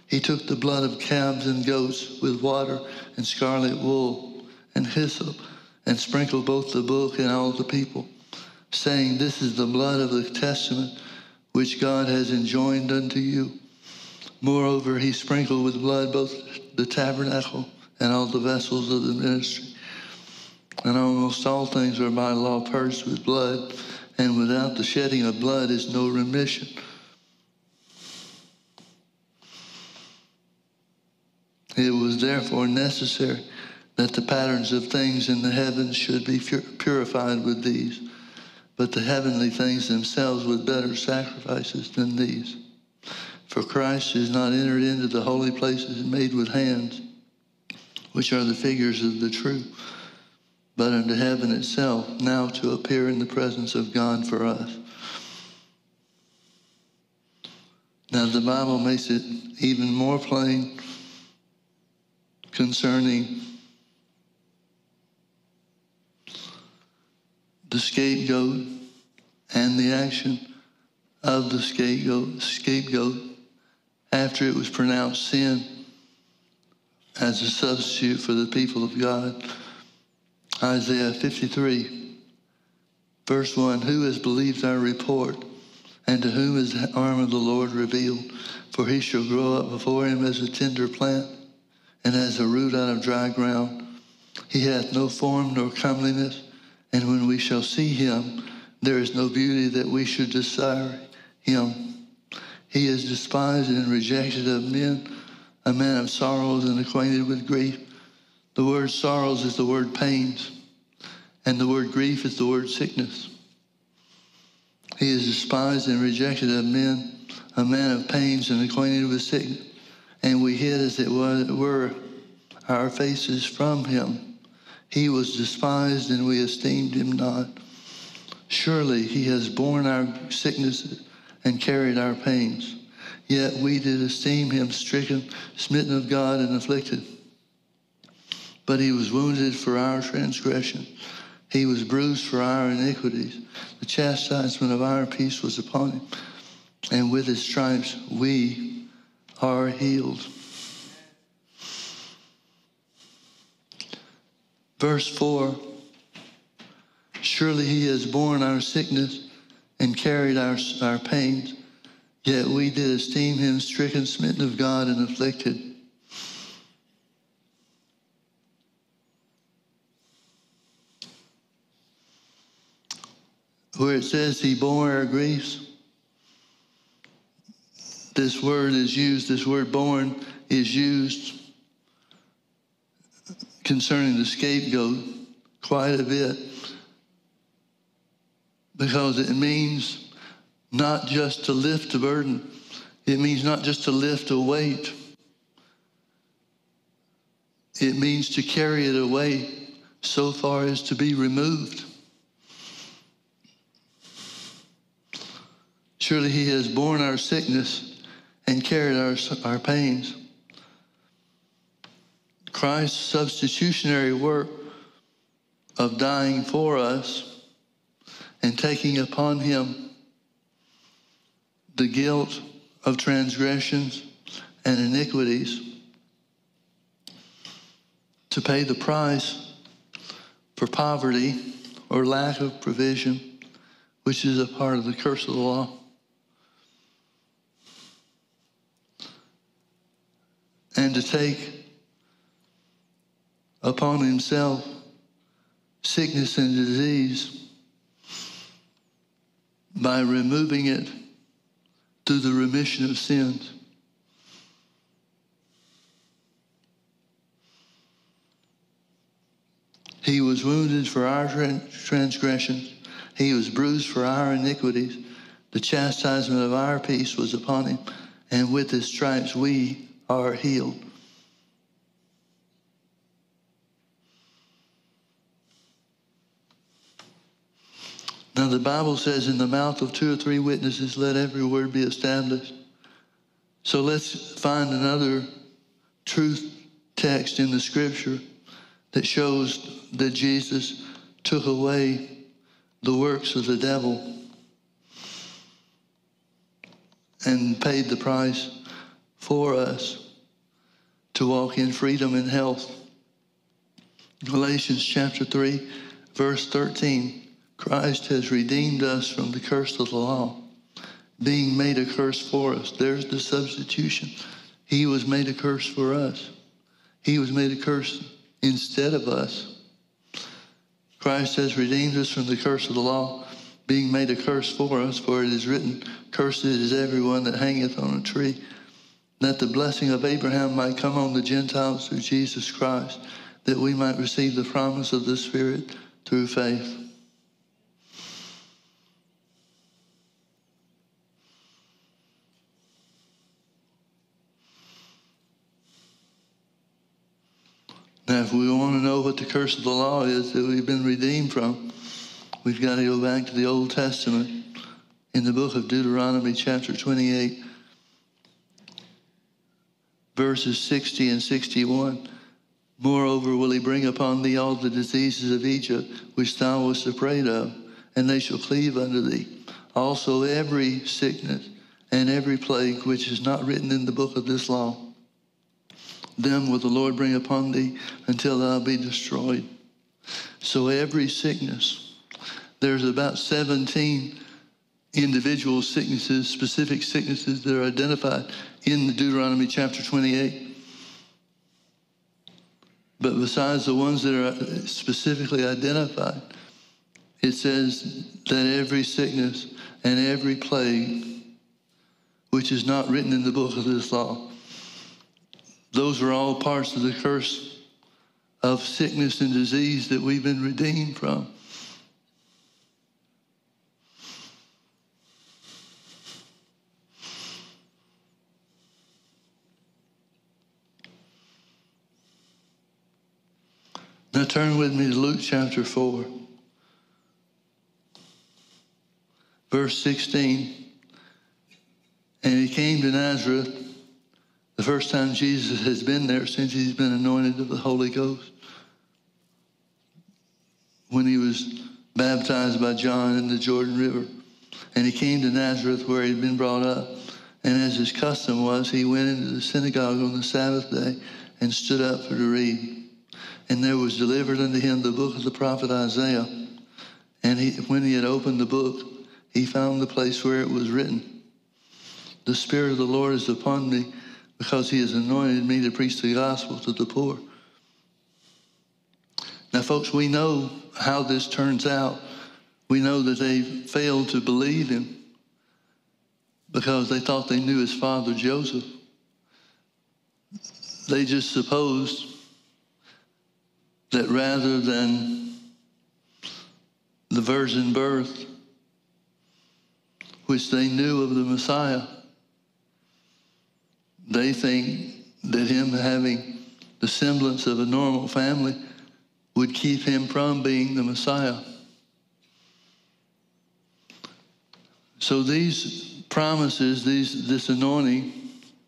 he took the blood of calves and goats with water and scarlet wool and hyssop and sprinkled both the book and all the people, saying, This is the blood of the testament which God has enjoined unto you. Moreover, he sprinkled with blood both the tabernacle and all the vessels of the ministry. And almost all things are by law purged with blood, and without the shedding of blood is no remission. It was therefore necessary that the patterns of things in the heavens should be purified with these, but the heavenly things themselves with better sacrifices than these. For Christ is not entered into the holy places made with hands, which are the figures of the true, but unto heaven itself, now to appear in the presence of God for us. Now, the Bible makes it even more plain concerning the scapegoat and the action of the scapegoat, scapegoat after it was pronounced sin as a substitute for the people of God. Isaiah 53, verse 1 Who has believed our report, and to whom is the arm of the Lord revealed? For he shall grow up before him as a tender plant, and as a root out of dry ground. He hath no form nor comeliness, and when we shall see him, there is no beauty that we should desire him. He is despised and rejected of men, a man of sorrows and acquainted with grief. The word sorrows is the word pains, and the word grief is the word sickness. He is despised and rejected of men, a man of pains and acquainted with sickness. And we hid, as it were, our faces from him. He was despised, and we esteemed him not. Surely he has borne our sicknesses and carried our pains. Yet we did esteem him stricken, smitten of God, and afflicted. But he was wounded for our transgression. He was bruised for our iniquities. The chastisement of our peace was upon him. And with his stripes we are healed. Verse 4 Surely he has borne our sickness and carried our, our pains, yet we did esteem him stricken, smitten of God, and afflicted. Where it says he bore our griefs, this word is used, this word borne is used concerning the scapegoat quite a bit because it means not just to lift a burden, it means not just to lift a weight, it means to carry it away so far as to be removed. Surely he has borne our sickness and carried our, our pains. Christ's substitutionary work of dying for us and taking upon him the guilt of transgressions and iniquities to pay the price for poverty or lack of provision, which is a part of the curse of the law. And to take upon himself sickness and disease by removing it through the remission of sins. He was wounded for our transgressions. He was bruised for our iniquities. The chastisement of our peace was upon him, and with his stripes we are healed. Now, the Bible says, in the mouth of two or three witnesses, let every word be established. So let's find another truth text in the scripture that shows that Jesus took away the works of the devil and paid the price for us to walk in freedom and health. Galatians chapter 3, verse 13 Christ has redeemed us from the curse of the law, being made a curse for us. There's the substitution. He was made a curse for us, He was made a curse instead of us. Christ has redeemed us from the curse of the law, being made a curse for us, for it is written, Cursed is everyone that hangeth on a tree, that the blessing of Abraham might come on the Gentiles through Jesus Christ, that we might receive the promise of the Spirit through faith. Now, if we want to know what the curse of the law is that we've been redeemed from, we've got to go back to the Old Testament in the book of Deuteronomy, chapter 28, verses 60 and 61. Moreover, will he bring upon thee all the diseases of Egypt, which thou wast afraid of, and they shall cleave unto thee. Also, every sickness and every plague which is not written in the book of this law them will the Lord bring upon thee until thou be destroyed. So every sickness, there's about 17 individual sicknesses, specific sicknesses that are identified in the Deuteronomy chapter 28. But besides the ones that are specifically identified, it says that every sickness and every plague which is not written in the book of this law those are all parts of the curse of sickness and disease that we've been redeemed from. Now turn with me to Luke chapter 4, verse 16. And he came to Nazareth the first time Jesus has been there since he's been anointed of the Holy Ghost. When he was baptized by John in the Jordan River. And he came to Nazareth where he'd been brought up. And as his custom was, he went into the synagogue on the Sabbath day and stood up for to read. And there was delivered unto him the book of the prophet Isaiah. And he, when he had opened the book, he found the place where it was written, The Spirit of the Lord is upon me because he has anointed me to preach the gospel to the poor. Now, folks, we know how this turns out. We know that they failed to believe him because they thought they knew his father, Joseph. They just supposed that rather than the virgin birth, which they knew of the Messiah, they think that him having the semblance of a normal family would keep him from being the Messiah. So these promises, these, this anointing,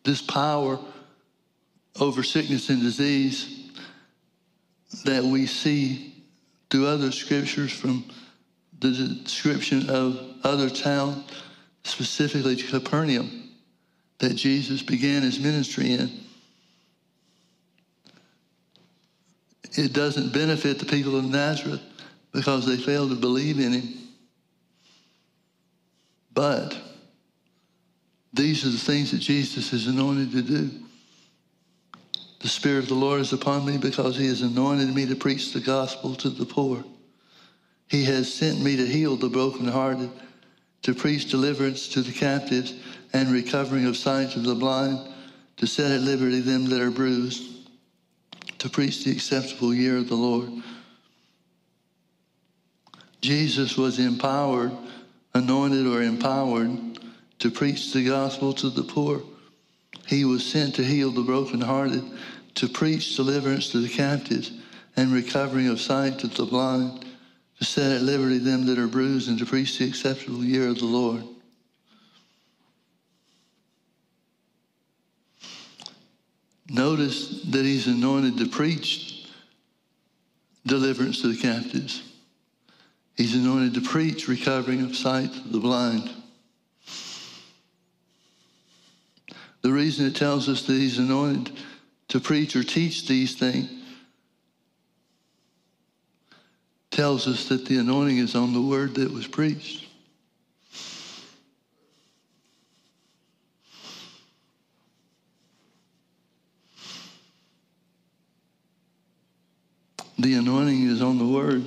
this power over sickness and disease that we see through other scriptures from the description of other towns, specifically Capernaum that Jesus began his ministry in. It doesn't benefit the people of Nazareth because they fail to believe in him. But these are the things that Jesus is anointed to do. The Spirit of the Lord is upon me because he has anointed me to preach the gospel to the poor. He has sent me to heal the brokenhearted, to preach deliverance to the captives, and recovering of sight to the blind, to set at liberty them that are bruised, to preach the acceptable year of the Lord. Jesus was empowered, anointed or empowered to preach the gospel to the poor. He was sent to heal the brokenhearted, to preach deliverance to the captives, and recovering of sight to the blind, to set at liberty them that are bruised, and to preach the acceptable year of the Lord. Notice that he's anointed to preach deliverance to the captives. He's anointed to preach recovering of sight to the blind. The reason it tells us that he's anointed to preach or teach these things tells us that the anointing is on the word that was preached. The anointing is on the word.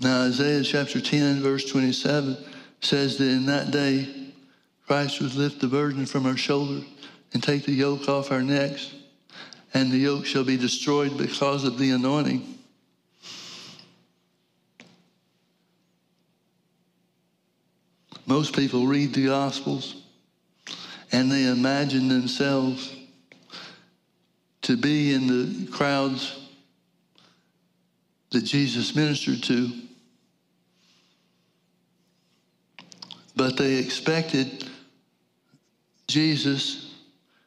Now, Isaiah chapter 10, verse 27 says that in that day, Christ would lift the burden from our shoulders and take the yoke off our necks, and the yoke shall be destroyed because of the anointing. Most people read the Gospels and they imagine themselves to be in the crowds that Jesus ministered to. But they expected Jesus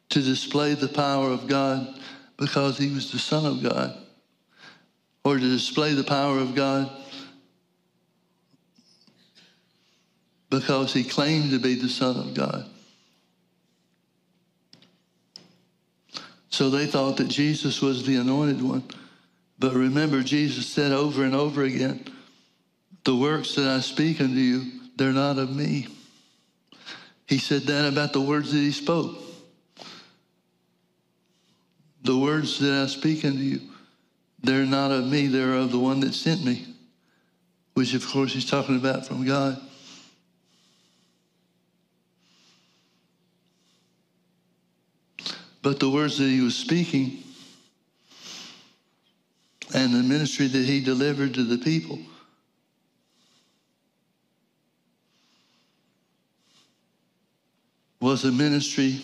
to display the power of God because he was the Son of God, or to display the power of God because he claimed to be the Son of God. So they thought that Jesus was the anointed one. But remember, Jesus said over and over again, The works that I speak unto you, they're not of me. He said that about the words that he spoke. The words that I speak unto you, they're not of me, they're of the one that sent me, which of course he's talking about from God. But the words that he was speaking and the ministry that he delivered to the people was a ministry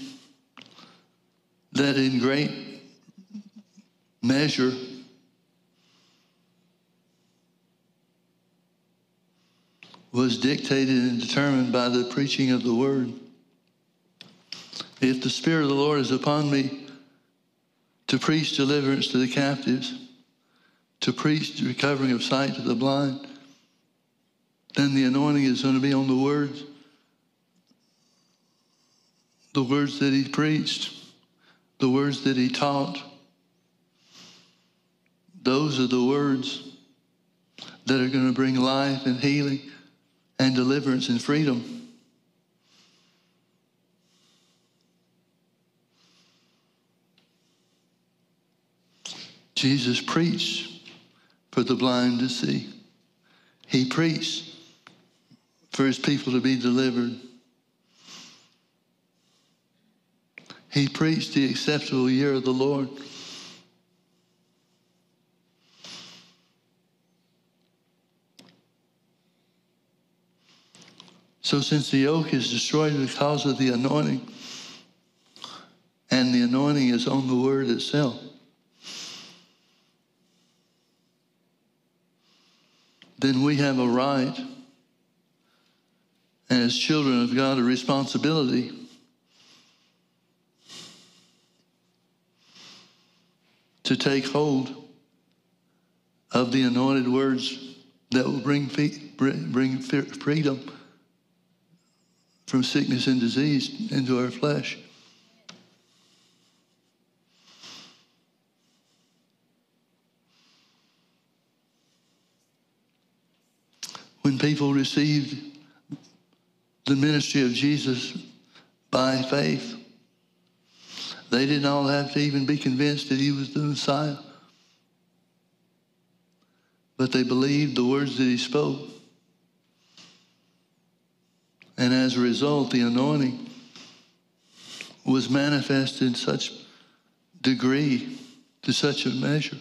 that in great measure was dictated and determined by the preaching of the word. If the Spirit of the Lord is upon me to preach deliverance to the captives, to preach the recovering of sight to the blind, then the anointing is going to be on the words, the words that he preached, the words that he taught. Those are the words that are going to bring life and healing and deliverance and freedom. Jesus preached for the blind to see. He preached for his people to be delivered. He preached the acceptable year of the Lord. So, since the yoke is destroyed because of the anointing, and the anointing is on the word itself, then we have a right, and as children of God, a responsibility to take hold of the anointed words that will bring, bring freedom from sickness and disease into our flesh. When people received the ministry of Jesus by faith, they didn't all have to even be convinced that he was the Messiah. But they believed the words that he spoke. And as a result, the anointing was manifest in such degree, to such a measure,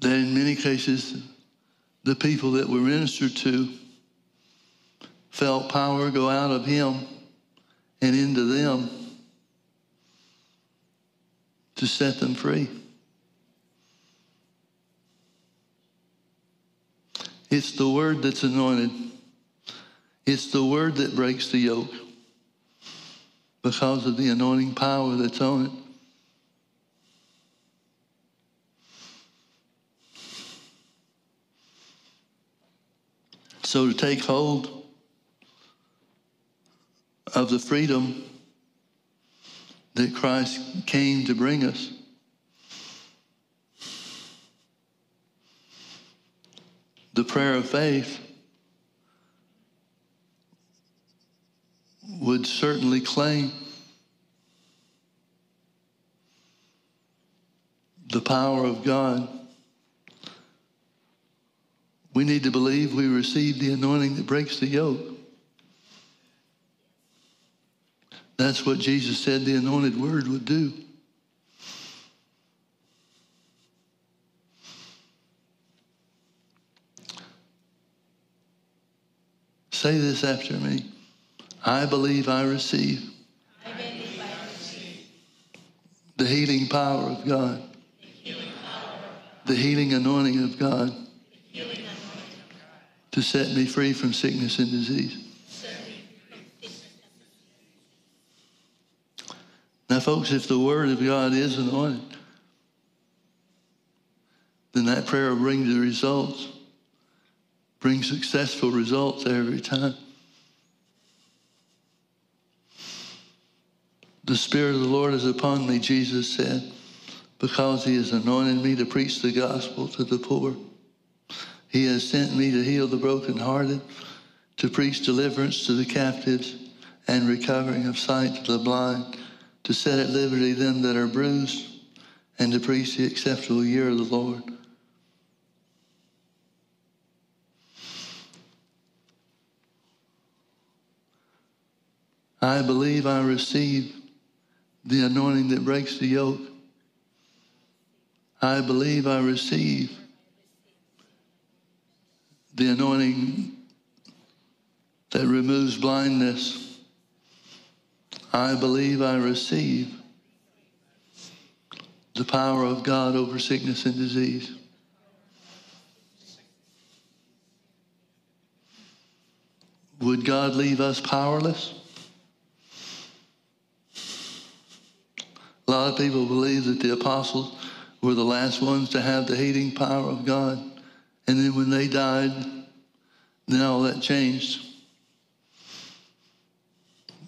that in many cases, the people that were ministered to felt power go out of him and into them to set them free. It's the word that's anointed. It's the word that breaks the yoke because of the anointing power that's on it. So to take hold of the freedom that Christ came to bring us. The prayer of faith would certainly claim the power of God. We need to believe we receive the anointing that breaks the yoke. That's what Jesus said the anointed word would do. Say this after me. I believe I receive, the healing power of God, the healing anointing of God to set me free from sickness and disease. Now, folks, if the Word of God is anointed, then that prayer brings the results, brings successful results every time. The Spirit of the Lord is upon me, Jesus said, because He has anointed me to preach the gospel to the poor. He has sent me to heal the brokenhearted, to preach deliverance to the captives, and recovering of sight to the blind to set at liberty them that are bruised, and to preach the acceptable year of the Lord. I believe I receive the anointing that breaks the yoke. I believe I receive the anointing that removes blindness. I believe I receive the power of God over sickness and disease. Would God leave us powerless? A lot of people believe that the apostles were the last ones to have the healing power of God. And then when they died, then all that changed.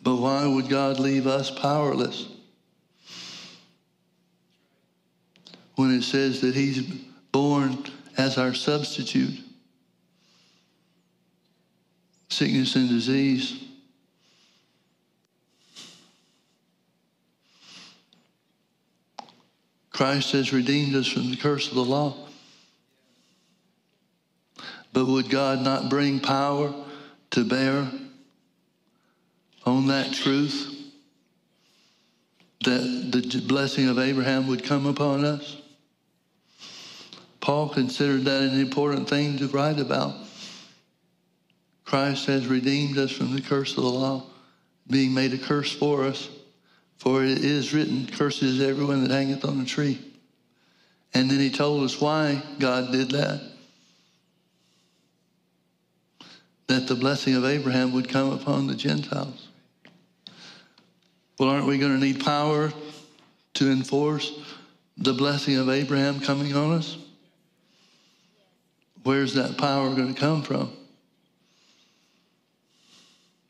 But why would God leave us powerless? When it says that He's borne as our substitute, sickness and disease. Christ has redeemed us from the curse of the law. But would God not bring power to bear on that truth that the blessing of Abraham would come upon us? Paul considered that an important thing to write about. Christ has redeemed us from the curse of the law, being made a curse for us. For it is written, curses everyone that hangeth on a tree. And then he told us why God did that. That the blessing of Abraham would come upon the Gentiles. Well, aren't we going to need power to enforce the blessing of Abraham coming on us? Where's that power going to come from?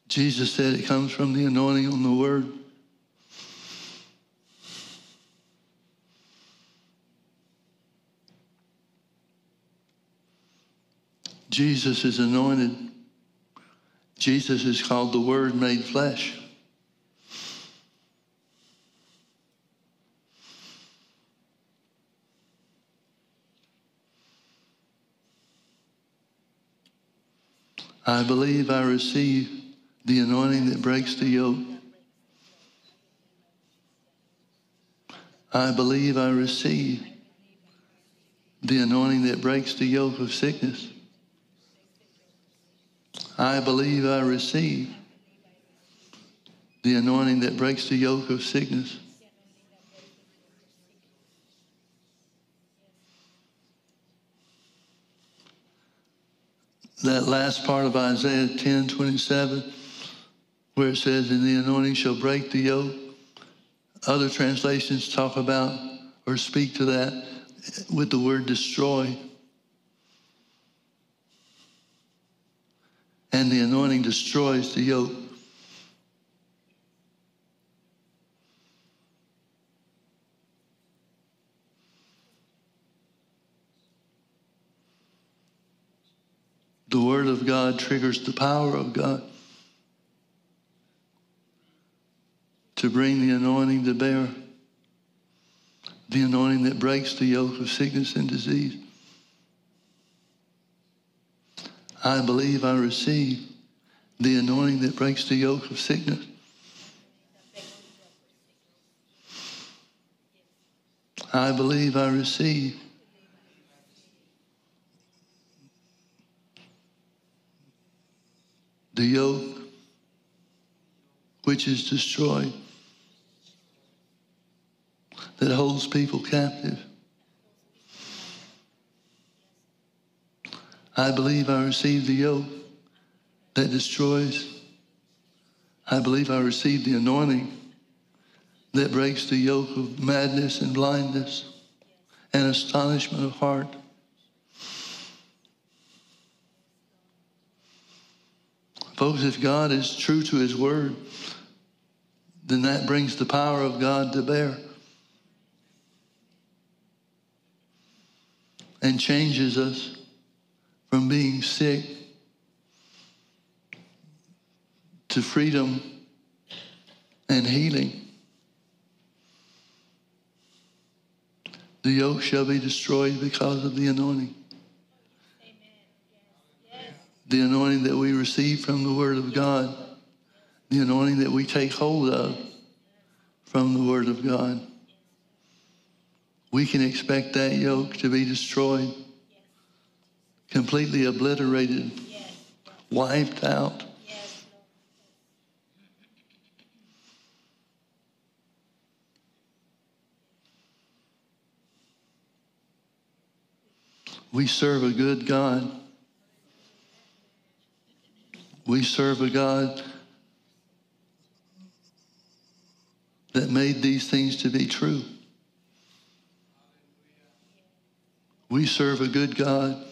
Jesus said it comes from the anointing on the word. Jesus is anointed. Jesus is called the Word made flesh. I believe I receive the anointing that breaks the yoke. I believe I receive the anointing that breaks the yoke of sickness. I believe I receive the anointing that breaks the yoke of sickness. that last part of Isaiah 10 27, where it says, And the anointing shall break the yoke. Other translations talk about or speak to that with the word destroy. And the anointing destroys the yoke. The Word of God triggers the power of God to bring the anointing to bear, the anointing that breaks the yoke of sickness and disease. I believe I receive the anointing that breaks the yoke of sickness. I believe I receive the yoke which is destroyed that holds people captive. I believe I receive the yoke that destroys. I believe I receive the anointing that breaks the yoke of madness and blindness and astonishment of heart. Folks, if God is true to his word, then that brings the power of God to bear and changes us from being sick to freedom and healing. The yoke shall be destroyed because of the anointing. The anointing that we receive from the Word of God, the anointing that we take hold of from the Word of God. We can expect that yoke to be destroyed, completely obliterated, wiped out. We serve a good God. We serve a God that made these things to be true. We serve a good God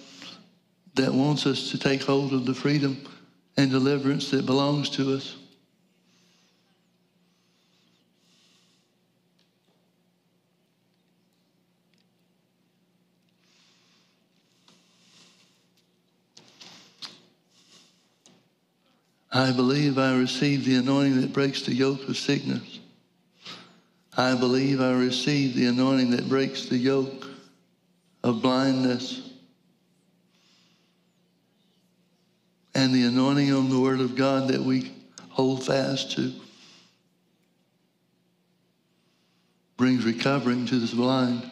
that wants us to take hold of the freedom and deliverance that belongs to us. I believe I receive the anointing that breaks the yoke of sickness. I believe I receive the anointing that breaks the yoke of blindness. And the anointing on the Word of God that we hold fast to brings recovering to the blind.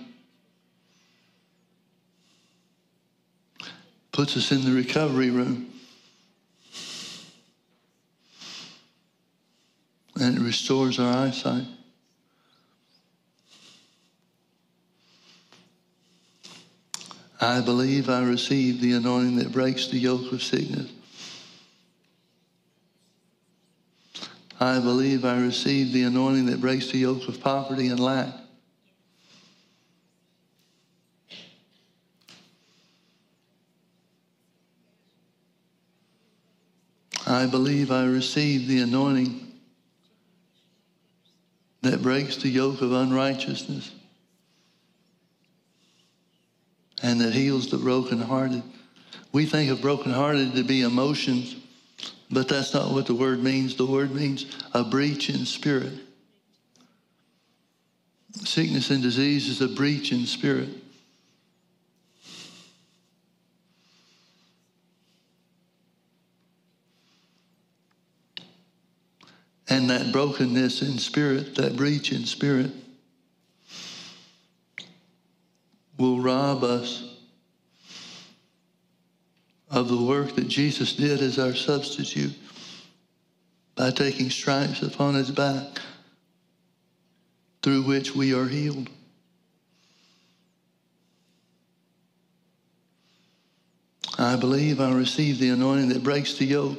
Puts us in the recovery room. and it restores our eyesight. I believe I receive the anointing that breaks the yoke of sickness. I believe I receive the anointing that breaks the yoke of poverty and lack. I believe I receive the anointing that breaks the yoke of unrighteousness and that heals the brokenhearted. We think of brokenhearted to be emotions, but that's not what the word means. The word means a breach in spirit. Sickness and disease is a breach in spirit. And that brokenness in spirit, that breach in spirit, will rob us of the work that Jesus did as our substitute by taking stripes upon his back through which we are healed. I believe I receive the anointing that breaks the yoke.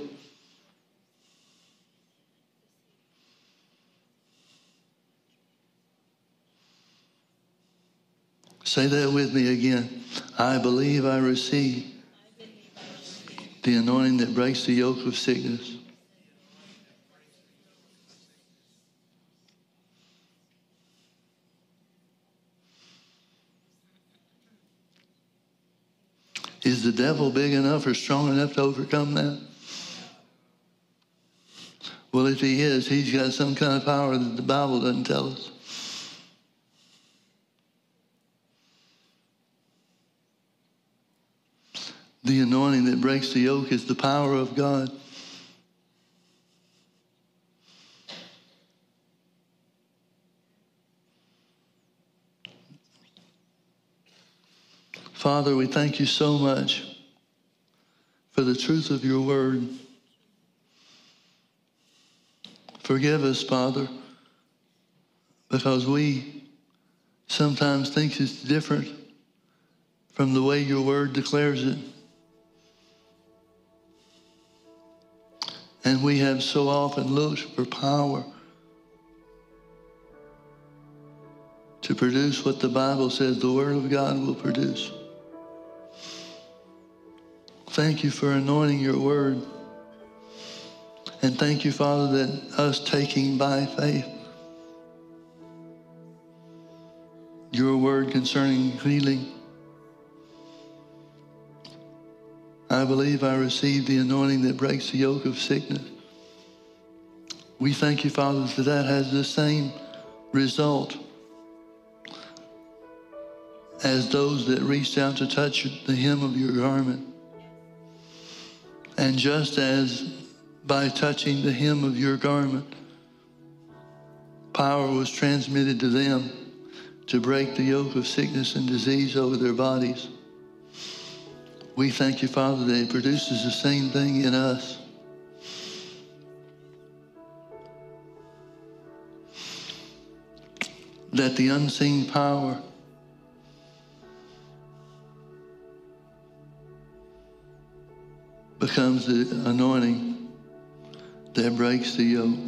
Say that with me again. I believe I receive the anointing that breaks the yoke of sickness. Is the devil big enough or strong enough to overcome that? Well, if he is, he's got some kind of power that the Bible doesn't tell us. The anointing that breaks the yoke is the power of God. Father, we thank you so much for the truth of your word. Forgive us, Father, because we sometimes think it's different from the way your word declares it. And we have so often looked for power to produce what the Bible says the Word of God will produce. Thank you for anointing your Word. And thank you, Father, that us taking by faith your word concerning healing. I believe I received the anointing that breaks the yoke of sickness. We thank you, Father, that that has the same result as those that reached out to touch the hem of your garment. And just as by touching the hem of your garment, power was transmitted to them to break the yoke of sickness and disease over their bodies. We thank you, Father, that it produces the same thing in us. That the unseen power becomes the anointing that breaks the yoke.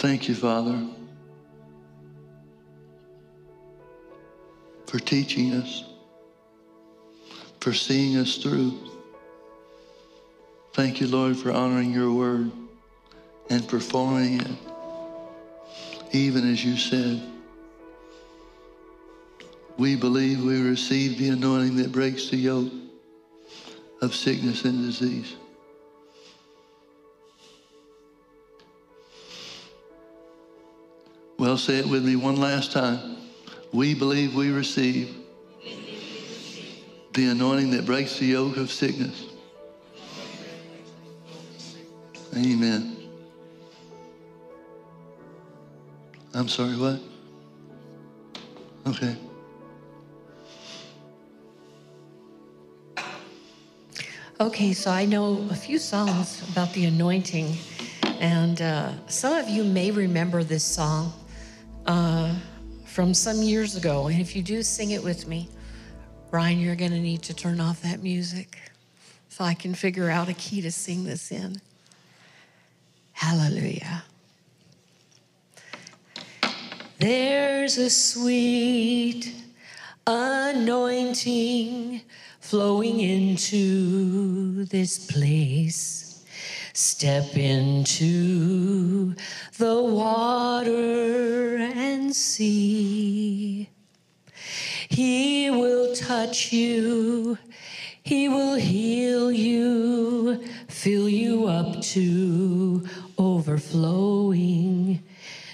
Thank you, Father, for teaching us, for seeing us through. Thank you, Lord, for honoring your word and performing it, even as you said. We believe we receive the anointing that breaks the yoke of sickness and disease. Well, say it with me one last time. We believe we receive the anointing that breaks the yoke of sickness. Amen. I'm sorry, what? Okay. Okay, so I know a few songs about the anointing, and uh, some of you may remember this song uh, from some years ago. And if you do, sing it with me. Brian, you're going to need to turn off that music so I can figure out a key to sing this in. Hallelujah. There's a sweet anointing flowing into this place. Step into the water and see. He will touch you. He will heal you, fill you up to overflowing.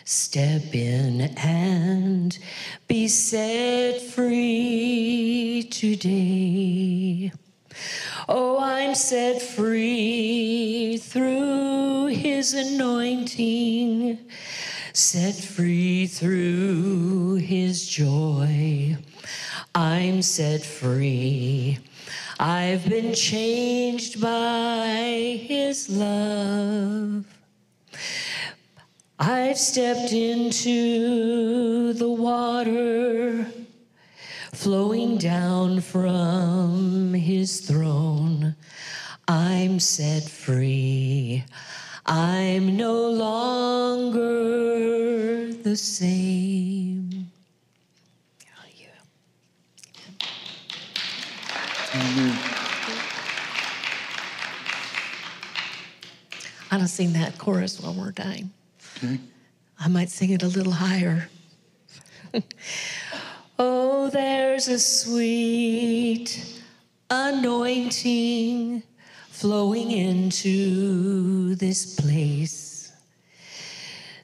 Step in and be set free today. Oh, I'm set free through his anointing, set free through his joy. I'm set free. I've been changed by his love. I've stepped into the water flowing down from his throne. I'm set free. I'm no longer the same. Amen. I'm gonna sing that chorus one more time. Okay. I might sing it a little higher. oh, there's a sweet anointing flowing into this place.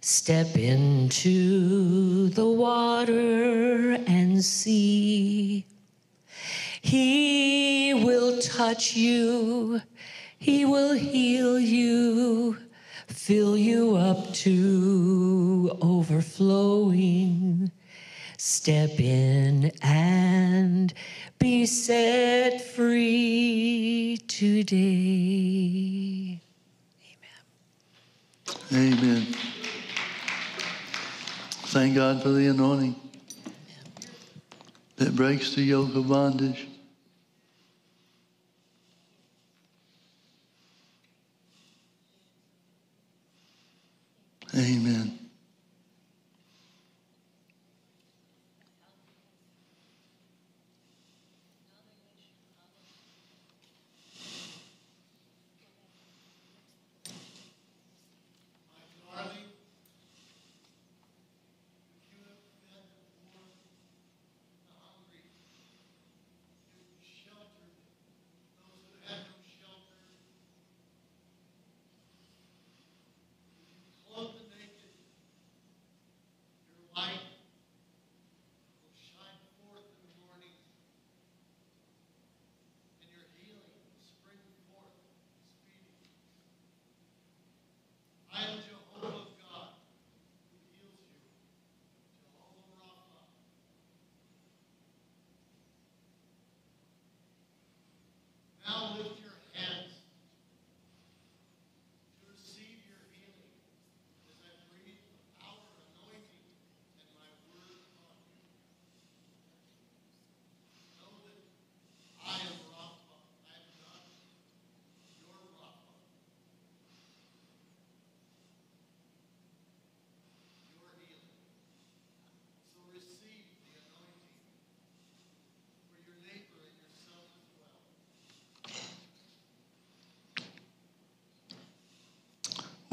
Step into the water and see. He will touch you, He will heal you, fill you up to overflowing. Step in and be set free today. Amen. Amen. Thank God for the anointing that breaks the yoke of bondage. Amen. Now lift your hands to receive your healing as I breathe the power, anointing, and my word on you. Know that I am Rapha. I am not your Rapha. Your healing. So receive the anointing for your neighbor and yourself as well.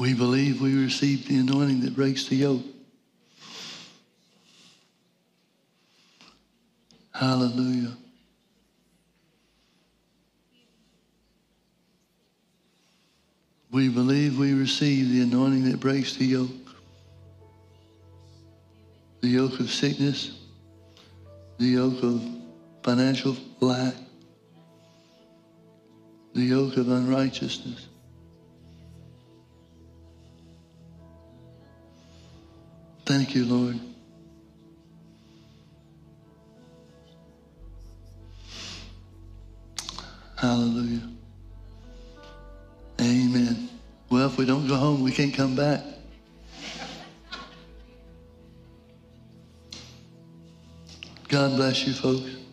We believe we receive the anointing that breaks the yoke. Hallelujah. We believe we receive the anointing that breaks the yoke. The yoke of sickness, the yoke of financial lack, the yoke of unrighteousness. Thank you, Lord. Hallelujah. Amen. Well, if we don't go home, we can't come back. God bless you, folks.